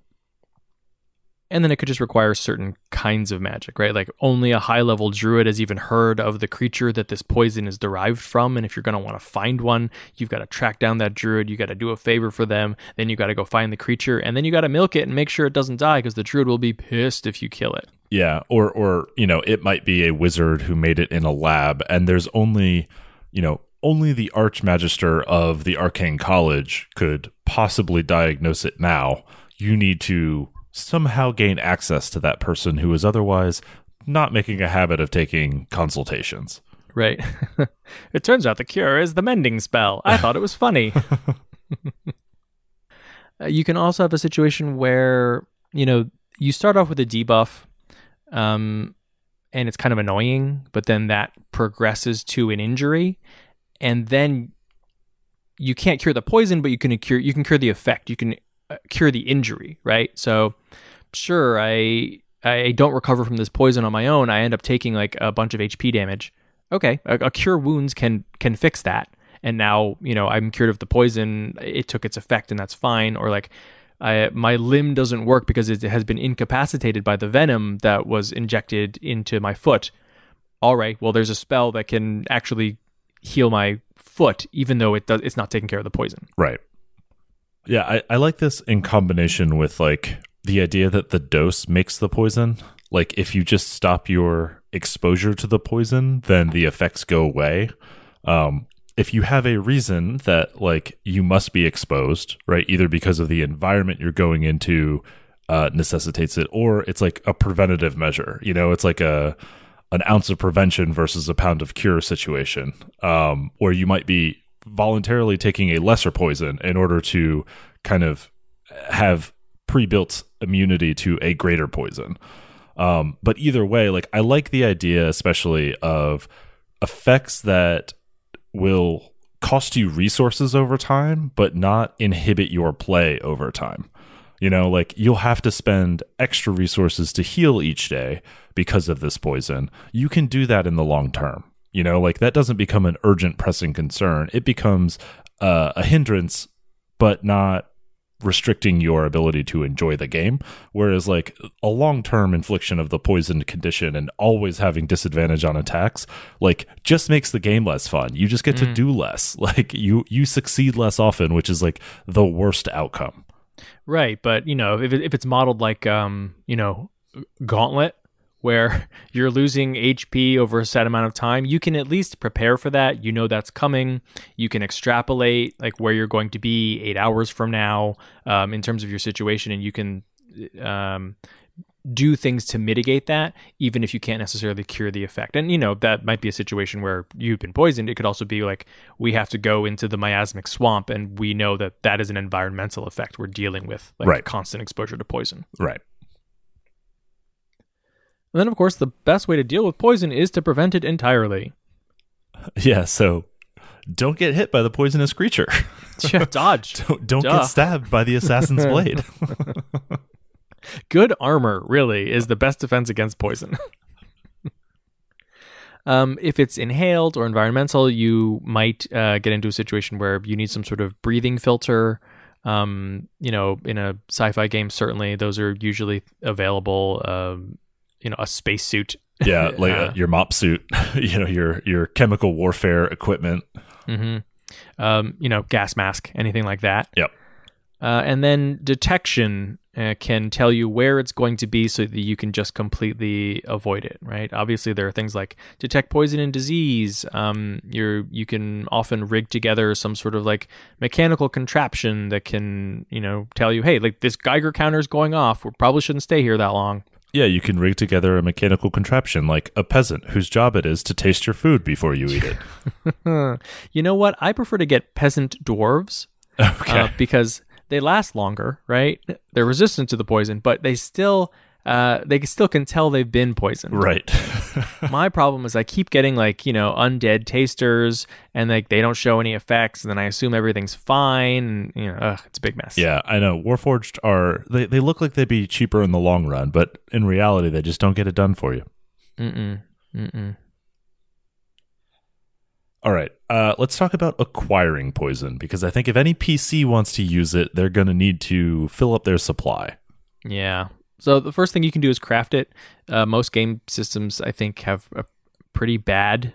And then it could just require certain kinds of magic, right? Like only a high level druid has even heard of the creature that this poison is derived from. And if you're going to want to find one, you've got to track down that druid. You got to do a favor for them. Then you got to go find the creature. And then you got to milk it and make sure it doesn't die because the druid will be pissed if you kill it. Yeah, or or you know, it might be a wizard who made it in a lab, and there's only, you know, only the archmagister of the arcane college could possibly diagnose it now. You need to somehow gain access to that person who is otherwise not making a habit of taking consultations. Right. it turns out the cure is the mending spell. I thought it was funny. Uh, you can also have a situation where, you know, you start off with a debuff, um, and it's kind of annoying, but then that progresses to an injury, and then you can't cure the poison, but you can cure you can cure the effect. You can Uh, cure the injury, right? So, sure, I I don't recover from this poison on my own. I end up taking like a bunch of HP damage. Okay, a, a cure wounds can can fix that, and now you know I'm cured of the poison. It took its effect, and that's fine. Or like. I, my limb doesn't work because it has been incapacitated by the venom that was injected into my foot. All right, well, there's a spell that can actually heal my foot, even though it does, it's not taking care of the poison. Right. Yeah, I, I like this in combination with like the idea that the dose makes the poison. Like if you just stop your exposure to the poison, then the effects go away. Um, if you have a reason that like you must be exposed, right, either because of the environment you're going into uh, necessitates it, or it's like a preventative measure. You know, it's like a an ounce of prevention versus a pound of cure situation, um, where you might be voluntarily taking a lesser poison in order to kind of have pre-built immunity to a greater poison. Um, but either way, like I like the idea, especially of effects that will cost you resources over time, but not inhibit your play over time. You know, like you'll have to spend extra resources to heal each day because of this poison. You can do that in the long term. You know, like that doesn't become an urgent, pressing concern. It becomes uh, a hindrance, but not restricting your ability to enjoy the game. Whereas, like a long term infliction of the poisoned condition and always having disadvantage on attacks, like just makes the game less fun. You just get to do less. Like you you succeed less often, which is like the worst outcome. Right, but you know, if it, if it's modeled like um, you know, Gauntlet, where you're losing HP over a set amount of time, you can at least prepare for that. You know that's coming. You can extrapolate like where you're going to be eight hours from now, um, in terms of your situation, and you can um do things to mitigate that, even if you can't necessarily cure the effect. And you know that might be a situation where you've been poisoned. It could also be like we have to go into the miasmic swamp, and we know that that is an environmental effect we're dealing with, like Right. constant exposure to poison. Right. And then, of course, the best way to deal with poison is to prevent it entirely. Yeah. So don't get hit by the poisonous creature. Yeah, Dodge. don't don't get stabbed by the assassin's blade. Good armor, really, is the best defense against poison. Um, if it's inhaled or environmental, you might uh, get into a situation where you need some sort of breathing filter. Um, you know, in a sci-fi game, certainly those are usually available. Um, you know, a spacesuit. Yeah, like uh, your MOPP suit, you know, your your chemical warfare equipment. hmm Um, you know, gas mask, anything like that. Yep. Uh, and then detection uh, can tell you where it's going to be so that you can just completely avoid it, right? Obviously, there are things like detect poison and disease. Um, you're you can often rig together some sort of like mechanical contraption that can you know tell you, hey, like this Geiger counter is going off. We probably shouldn't stay here that long. Yeah, you can rig together a mechanical contraption like a peasant whose job it is to taste your food before you eat it. you know what? I prefer to get peasant dwarves okay. uh, because they last longer, right? They're resistant to the poison, but they still uh, they still can tell they've been poisoned. right. My problem is I keep getting like you know undead tasters, and like they don't show any effects, and then I assume everything's fine, and you know ugh, it's a big mess. yeah, I know. Warforged are they, they look like they'd be cheaper in the long run, but in reality they just don't get it done for you. Mm-mm. Mm-mm. All right. Uh, let's talk about acquiring poison because I think if any PC wants to use it, they're going to need to fill up their supply. Yeah. So the first thing you can do is craft it. Uh, most game systems, I think, have a pretty bad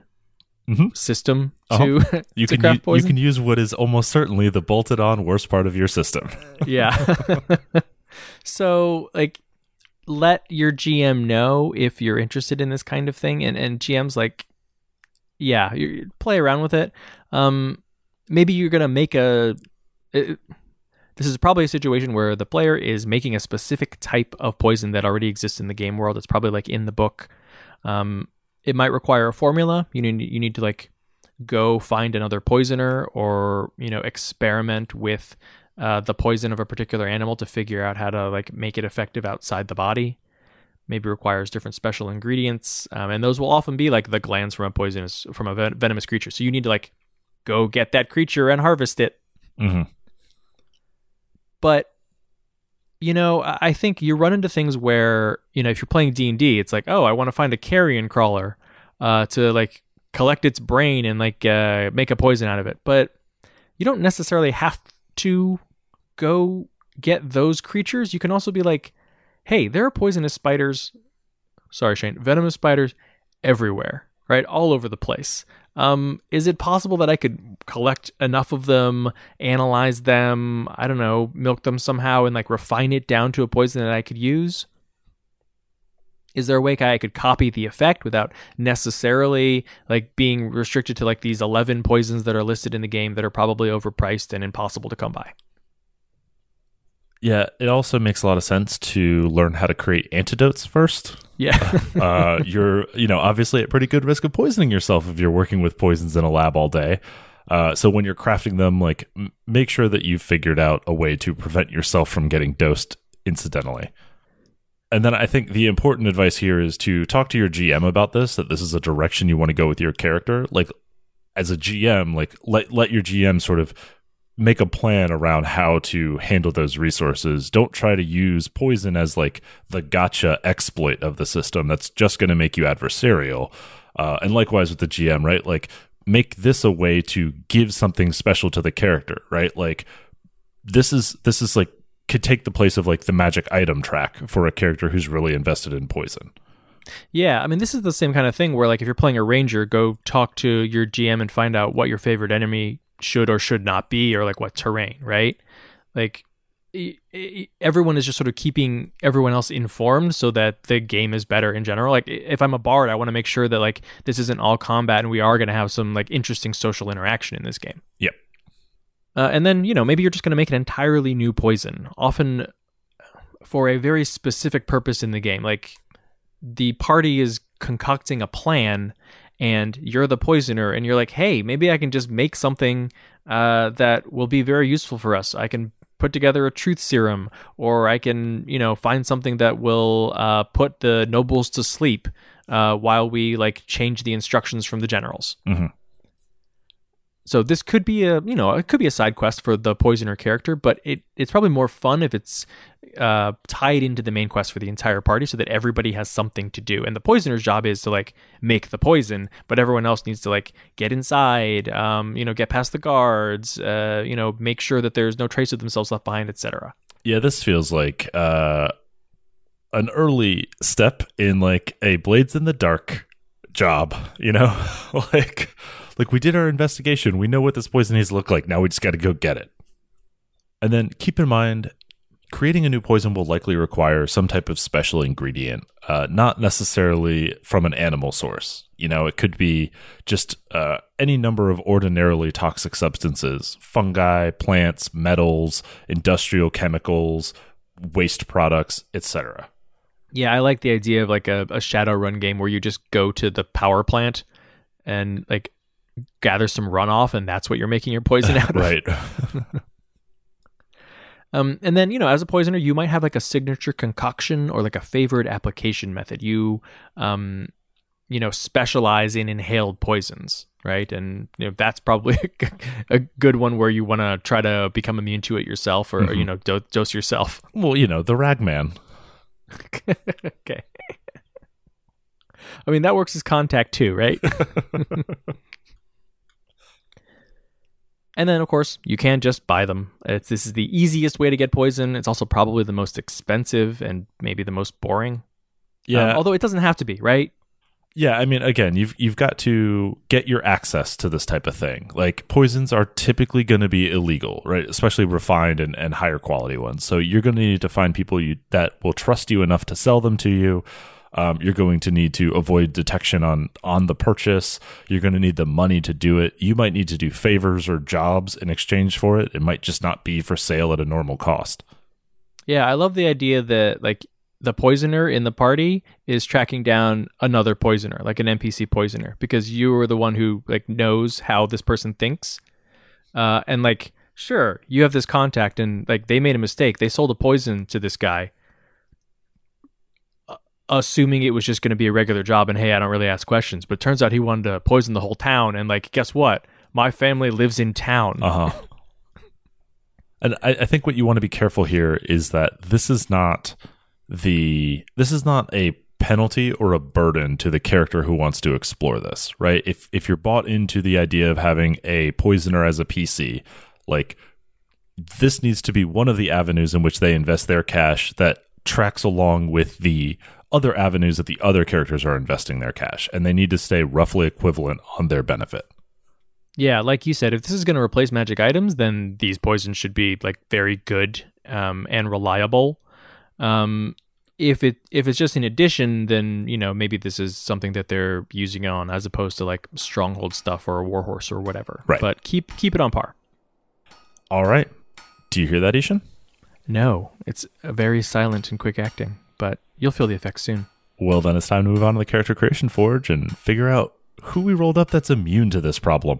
Mhm. system Uh-huh. to, You to can craft u- you can use what is almost certainly the bolted on worst part of your system. yeah. so like let your GM know if you're interested in this kind of thing and and GM's like yeah, you play around with it. Um maybe you're going to make a it, this is probably a situation where the player is making a specific type of poison that already exists in the game world. It's probably like in the book. Um, it might require a formula. You need you need to like go find another poisoner or you know experiment with uh, the poison of a particular animal to figure out how to like make it effective outside the body. Maybe requires different special ingredients, um, and those will often be like the glands from a poisonous from a ven- venomous creature. So you need to like go get that creature and harvest it hmm but you know i think you run into things where you know if you're playing d&d it's like oh i want to find a carrion crawler uh, to like collect its brain and like uh, make a poison out of it. But you don't necessarily have to go get those creatures. You can also be like hey there are poisonous spiders sorry shane venomous spiders everywhere right? All over the place um, is it possible that I could collect enough of them, analyze them, I don't know, milk them somehow and like refine it down to a poison that I could use? Is there a way I could copy the effect without necessarily like being restricted to like these 11 poisons that are listed in the game that are probably overpriced and impossible to come by? Yeah, it also makes a lot of sense to learn how to create antidotes first. Yeah. uh, you're, you know, obviously at pretty good risk of poisoning yourself if you're working with poisons in a lab all day. Uh, so when you're crafting them, like, m- make sure that you've figured out a way to prevent yourself from getting dosed incidentally. And then I think the important advice here is to talk to your GM about this. That this is a direction you want to go with your character. Like, as a GM, like let let your GM sort of make a plan around how to handle those resources. Don't try to use poison as like the gotcha exploit of the system that's just going to make you adversarial. Uh, and likewise with the GM, right? Like make this a way to give something special to the character, right? Like this is this is like could take the place of like the magic item track for a character who's really invested in poison. Yeah, I mean, this is the same kind of thing where, like, if you're playing a ranger, go talk to your GM and find out what your favorite enemy should or should not be, or like what terrain, right? Like, everyone is just sort of keeping everyone else informed so that the game is better in general. Like, if I'm a bard, I want to make sure that like this isn't all combat and we are going to have some like interesting social interaction in this game. Yep. Uh, and then you know maybe you're just going to make an entirely new poison, often for a very specific purpose in the game. Like the party is concocting a plan and you're the poisoner and you're like hey maybe i can just make something uh, that will be very useful for us i can put together a truth serum or i can you know find something that will uh, put the nobles to sleep uh, while we like change the instructions from the generals Mhm. So this could be a you know it could be a side quest for the poisoner character, but it it's probably more fun if it's uh, tied into the main quest for the entire party, so that everybody has something to do. And the poisoner's job is to like make the poison, but everyone else needs to like get inside, um, you know, get past the guards, uh, you know, make sure that there's no trace of themselves left behind, etc. Yeah, this feels like uh, an early step in like a Blades in the Dark job. You know, like like we did our investigation. We know what this poison to look like. Now we just got to go get it. And then keep in mind, creating a new poison will likely require some type of special ingredient, uh, not necessarily from an animal source. You know, it could be just uh, any number of ordinarily toxic substances fungi, plants, metals, industrial chemicals, waste products, etc. Yeah, I like the idea of like a, a Shadowrun game where you just go to the power plant and like gather some runoff, and that's what you're making your poison out of. right. Um, and then, you know, as a poisoner, you might have like a signature concoction or like a favored application method. You, um, you know, specialize in inhaled poisons, right? And you know, that's probably a good one where you want to try to become immune to it yourself, or, or you know, do- dose yourself. well, you know, the ragman. okay. I mean, that works as contact too, right? And then, of course, you can just buy them. It's, this is the easiest way to get poison. It's also probably the most expensive and maybe the most boring. Yeah. Um, although it doesn't have to be, right? Yeah, I mean, again, you've you've got to get your access to this type of thing. Like poisons are typically going to be illegal, right? Especially refined and, and higher quality ones. So you're going to need to find people you that will trust you enough to sell them to you. Um, you're going to need to avoid detection on on the purchase. You're going to need the money to do it. You might need to do favors or jobs in exchange for it. It might just not be for sale at a normal cost. Yeah, I love the idea that like the poisoner in the party is tracking down another poisoner, like an NPC poisoner, because you are the one who like knows how this person thinks. Uh, and like, sure, you have this contact, and like they made a mistake. They sold a poison to this guy, assuming it was just going to be a regular job. And hey, I don't really ask questions. But turns out he wanted to poison the whole town. And like, guess what? My family lives in town. Uh huh. and I, I think what you want to be careful here is that this is not the this is not a penalty or a burden to the character who wants to explore this, right? If if you're bought into the idea of having a poisoner as a PC, like this needs to be one of the avenues in which they invest their cash that tracks along with the other avenues that the other characters are investing their cash and they need to stay roughly equivalent on their benefit. Yeah, like you said, if this is going to replace magic items, then these poisons should be like very good um, and reliable. Um, if it if it's just an addition, then you know maybe this is something that they're using on as opposed to like stronghold stuff or a warhorse or whatever. Right. But keep keep it on par. All right. Do you hear that, I-Hsien? No, it's a very silent and quick acting, but you'll feel the effects soon. Well, then it's time to move on to the character creation forge and figure out who we rolled up that's immune to this problem.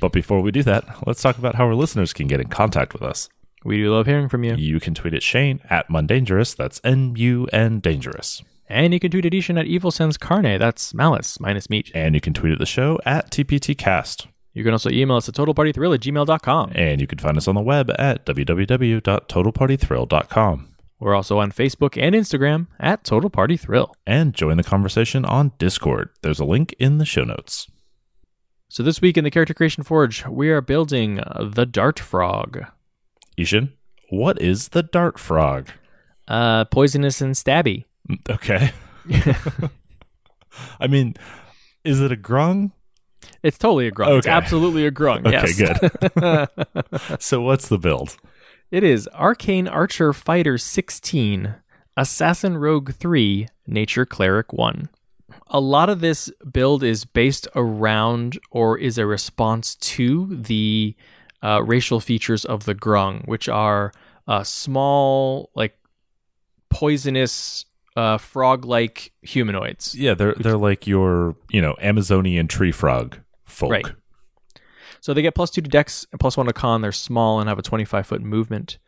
But before we do that, let's talk about how our listeners can get in contact with us. We do love hearing from you. You can tweet at Shane at Nundangerous. That's N U N Dangerous. And you can tweet at I-Hsien at Evil Sans Carne. That's malice minus meat. And you can tweet at the show at TPTcast. You can also email us at totalpartythrill at gmail.com. And you can find us on the web at www.totalpartythrill.com. We're also on Facebook and Instagram at Total Party Thrill. And join the conversation on Discord. There's a link in the show notes. So this week in the Character Creation Forge, we are building the Dart Frog. I-Hsien, what is the dart frog? Uh, poisonous and stabby. Okay. I mean, is it a grung? It's totally a grung. It's absolutely a grung. Okay, yes. good. so what's the build? It is Arcane Archer Fighter 16, Assassin Rogue 3, Nature Cleric 1. A lot of this build is based around or is a response to the uh, racial features of the grung, which are uh, small, like poisonous, uh, frog-like humanoids. Yeah, they're they're like your, you know, Amazonian tree frog folk. Right. So they get plus two to dex and plus one to con. They're small and have a 25 foot movement.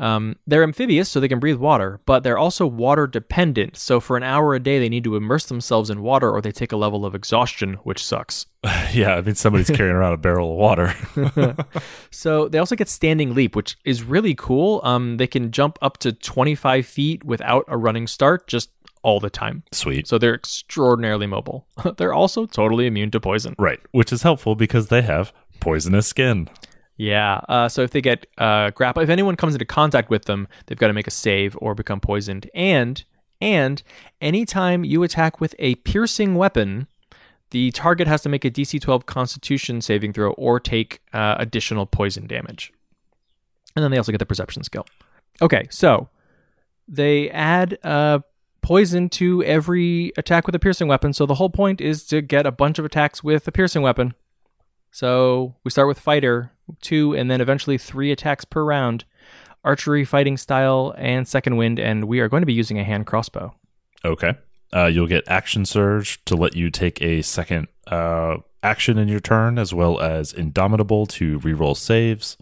Um, they're amphibious, so they can breathe water, but they're also water dependent. So for an hour a day, they need to immerse themselves in water or they take a level of exhaustion, which sucks. yeah, I mean, somebody's carrying around a barrel of water. So they also get standing leap, which is really cool. Um, they can jump up to 25 feet without a running start, just all the time. Sweet. So they're extraordinarily mobile. they're also totally immune to poison. Right, which is helpful because they have poisonous skin. Yeah. Uh, so if they get uh, grapple, if anyone comes into contact with them, they've got to make a save or become poisoned. And and anytime you attack with a piercing weapon, the target has to make a DC 12 Constitution saving throw or take uh, additional poison damage. And then they also get the perception skill. Okay, so they add uh, poison to every attack with a piercing weapon. So the whole point is to get a bunch of attacks with a piercing weapon. So we start with fighter, two, and then eventually three attacks per round. Archery, fighting style, and second wind, and we are going to be using a hand crossbow. Okay. Uh, you'll get action surge to let you take a second uh, action in your turn, as well as indomitable to reroll saves.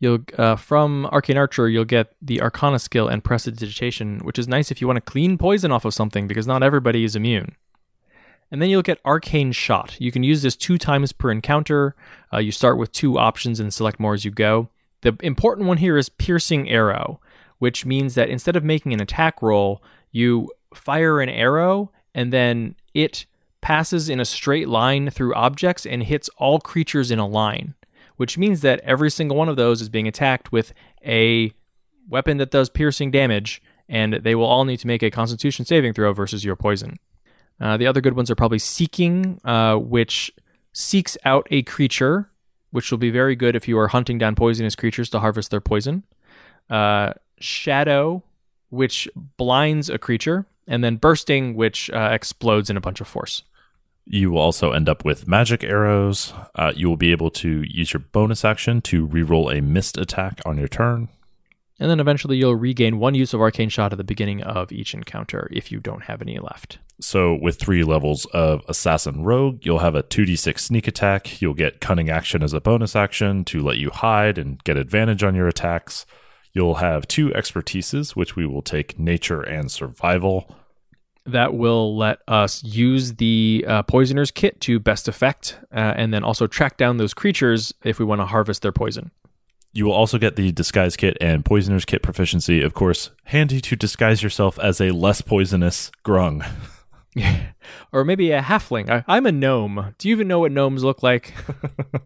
You'll uh, from arcane archer, you'll get the arcana skill and prestidigitation, which is nice if you want to clean poison off of something because not everybody is immune. And then you'll get arcane shot. You can use this two times per encounter. Uh, you start with two options and select more as you go. The important one here is piercing arrow, which means that instead of making an attack roll, you fire an arrow and then it passes in a straight line through objects and hits all creatures in a line, which means that every single one of those is being attacked with a weapon that does piercing damage, and they will all need to make a constitution saving throw versus your poison. Uh, the other good ones are probably Seeking, uh, which seeks out a creature, which will be very good if you are hunting down poisonous creatures to harvest their poison. Uh, Shadow, which blinds a creature. And then Bursting, which uh, explodes in a bunch of force. You will also end up with magic arrows. Uh, you will be able to use your bonus action to reroll a missed attack on your turn. And then eventually you'll regain one use of Arcane Shot at the beginning of each encounter if you don't have any left. So, with three levels of Assassin Rogue, you'll have a 2d6 sneak attack. You'll get Cunning Action as a bonus action to let you hide and get advantage on your attacks. You'll have two expertises, which we will take Nature and Survival. That will let us use the uh, Poisoner's Kit to best effect, uh, and then also track down those creatures if we want to harvest their poison. You will also get the Disguise Kit and Poisoner's Kit proficiency. Of course, handy to disguise yourself as a less poisonous grung. or maybe a halfling. I, I'm a gnome. Do you even know what gnomes look like?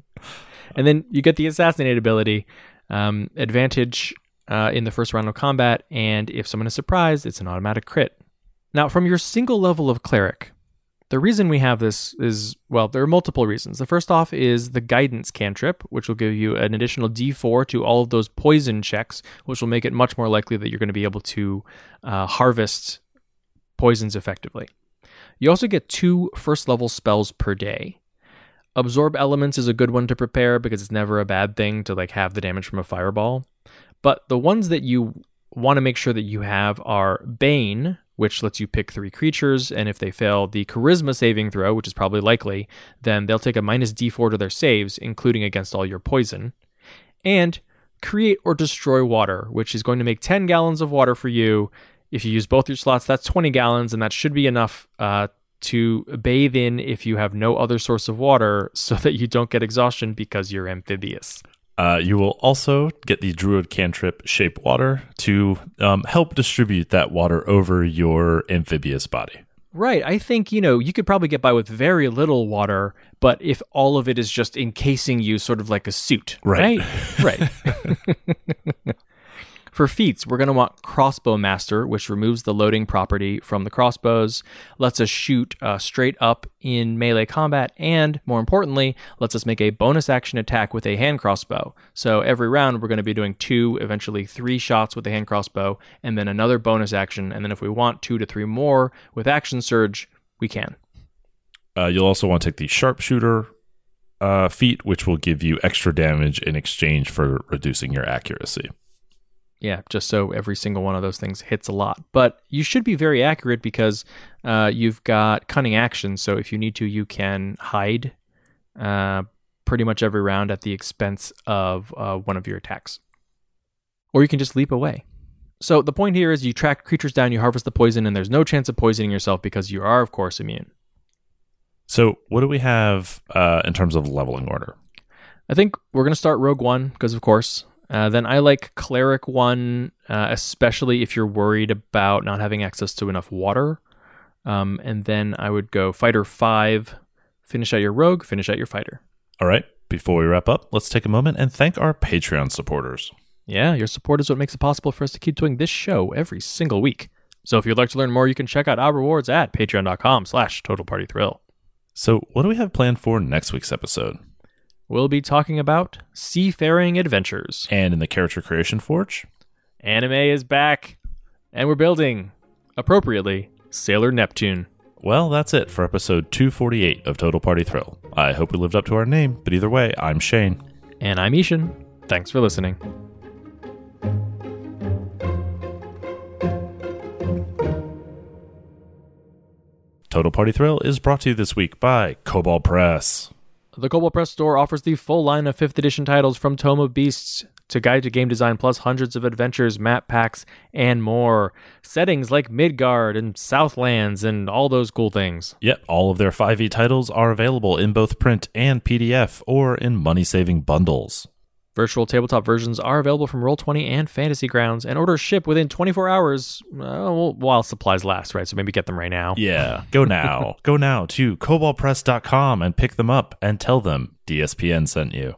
and then you get the assassinate ability, um, advantage uh, in the first round of combat, and if someone is surprised, it's an automatic crit. Now, from your single level of cleric, the reason we have this is well, there are multiple reasons. The first off is the guidance cantrip, which will give you an additional d4 to all of those poison checks, which will make it much more likely that you're going to be able to uh, harvest poisons effectively. You also get two first level spells per day. Absorb elements is a good one to prepare because it's never a bad thing to like have the damage from a fireball. But the ones that you want to make sure that you have are Bane, which lets you pick three creatures, and if they fail the charisma saving throw, which is probably likely, then they'll take a minus d4 to their saves, including against all your poison. And create or destroy water, which is going to make 10 gallons of water for you. If you use both your slots, that's 20 gallons, and that should be enough uh, to bathe in if you have no other source of water so that you don't get exhaustion because you're amphibious. Uh, you will also get the Druid cantrip Shape Water to um, help distribute that water over your amphibious body. Right. I think, you know, you could probably get by with very little water, but if all of it is just encasing you sort of like a suit. Right. Right. right. For feats, we're going to want Crossbow Master, which removes the loading property from the crossbows, lets us shoot uh, straight up in melee combat, and more importantly, lets us make a bonus action attack with a hand crossbow. So every round, we're going to be doing two, eventually three shots with the hand crossbow, and then another bonus action. And then if we want two to three more with Action Surge, we can. Uh, you'll also want to take the Sharpshooter uh, feat, which will give you extra damage in exchange for reducing your accuracy. Yeah, just so every single one of those things hits a lot. But you should be very accurate because uh, you've got cunning action. So if you need to, you can hide uh, pretty much every round at the expense of uh, one of your attacks. or you can just leap away. So the point here is you track creatures down, you harvest the poison, and there's no chance of poisoning yourself because you are, of course, immune. So, what do we have uh, in terms of leveling order? I think we're going to start Rogue One because, of course. Uh, then I like Cleric One, uh, especially if you're worried about not having access to enough water. Um, and then I would go Fighter Five, finish out your Rogue, finish out your Fighter. All right. Before we wrap up, let's take a moment and thank our Patreon supporters. Yeah, your support is what makes it possible for us to keep doing this show every single week. So if you'd like to learn more, you can check out our rewards at patreon.com slash total party thrill. So, what do we have planned for next week's episode? We'll be talking about seafaring adventures. And in the Character Creation Forge? Anime is back, and we're building, appropriately, Sailor Neptune. Well, that's it for episode 248 of Total Party Thrill. I hope we lived up to our name, but either way, I'm Shane. And I'm I-Hsien. Thanks for listening. Total Party Thrill is brought to you this week by Kobold Press. The Kobold Press store offers the full line of 5th edition titles from Tome of Beasts to Guide to Game Design, plus hundreds of adventures, map packs, and more. Settings like Midgard and Southlands and all those cool things. Yep, all of their 5e titles are available in both print and PDF or in money saving bundles. Virtual tabletop versions are available from Roll20 and Fantasy Grounds, and orders ship within 24 hours uh, while supplies last, right? So maybe get them right now. Yeah, go now. go now to koboldpress.com and pick them up and tell them DSPN sent you.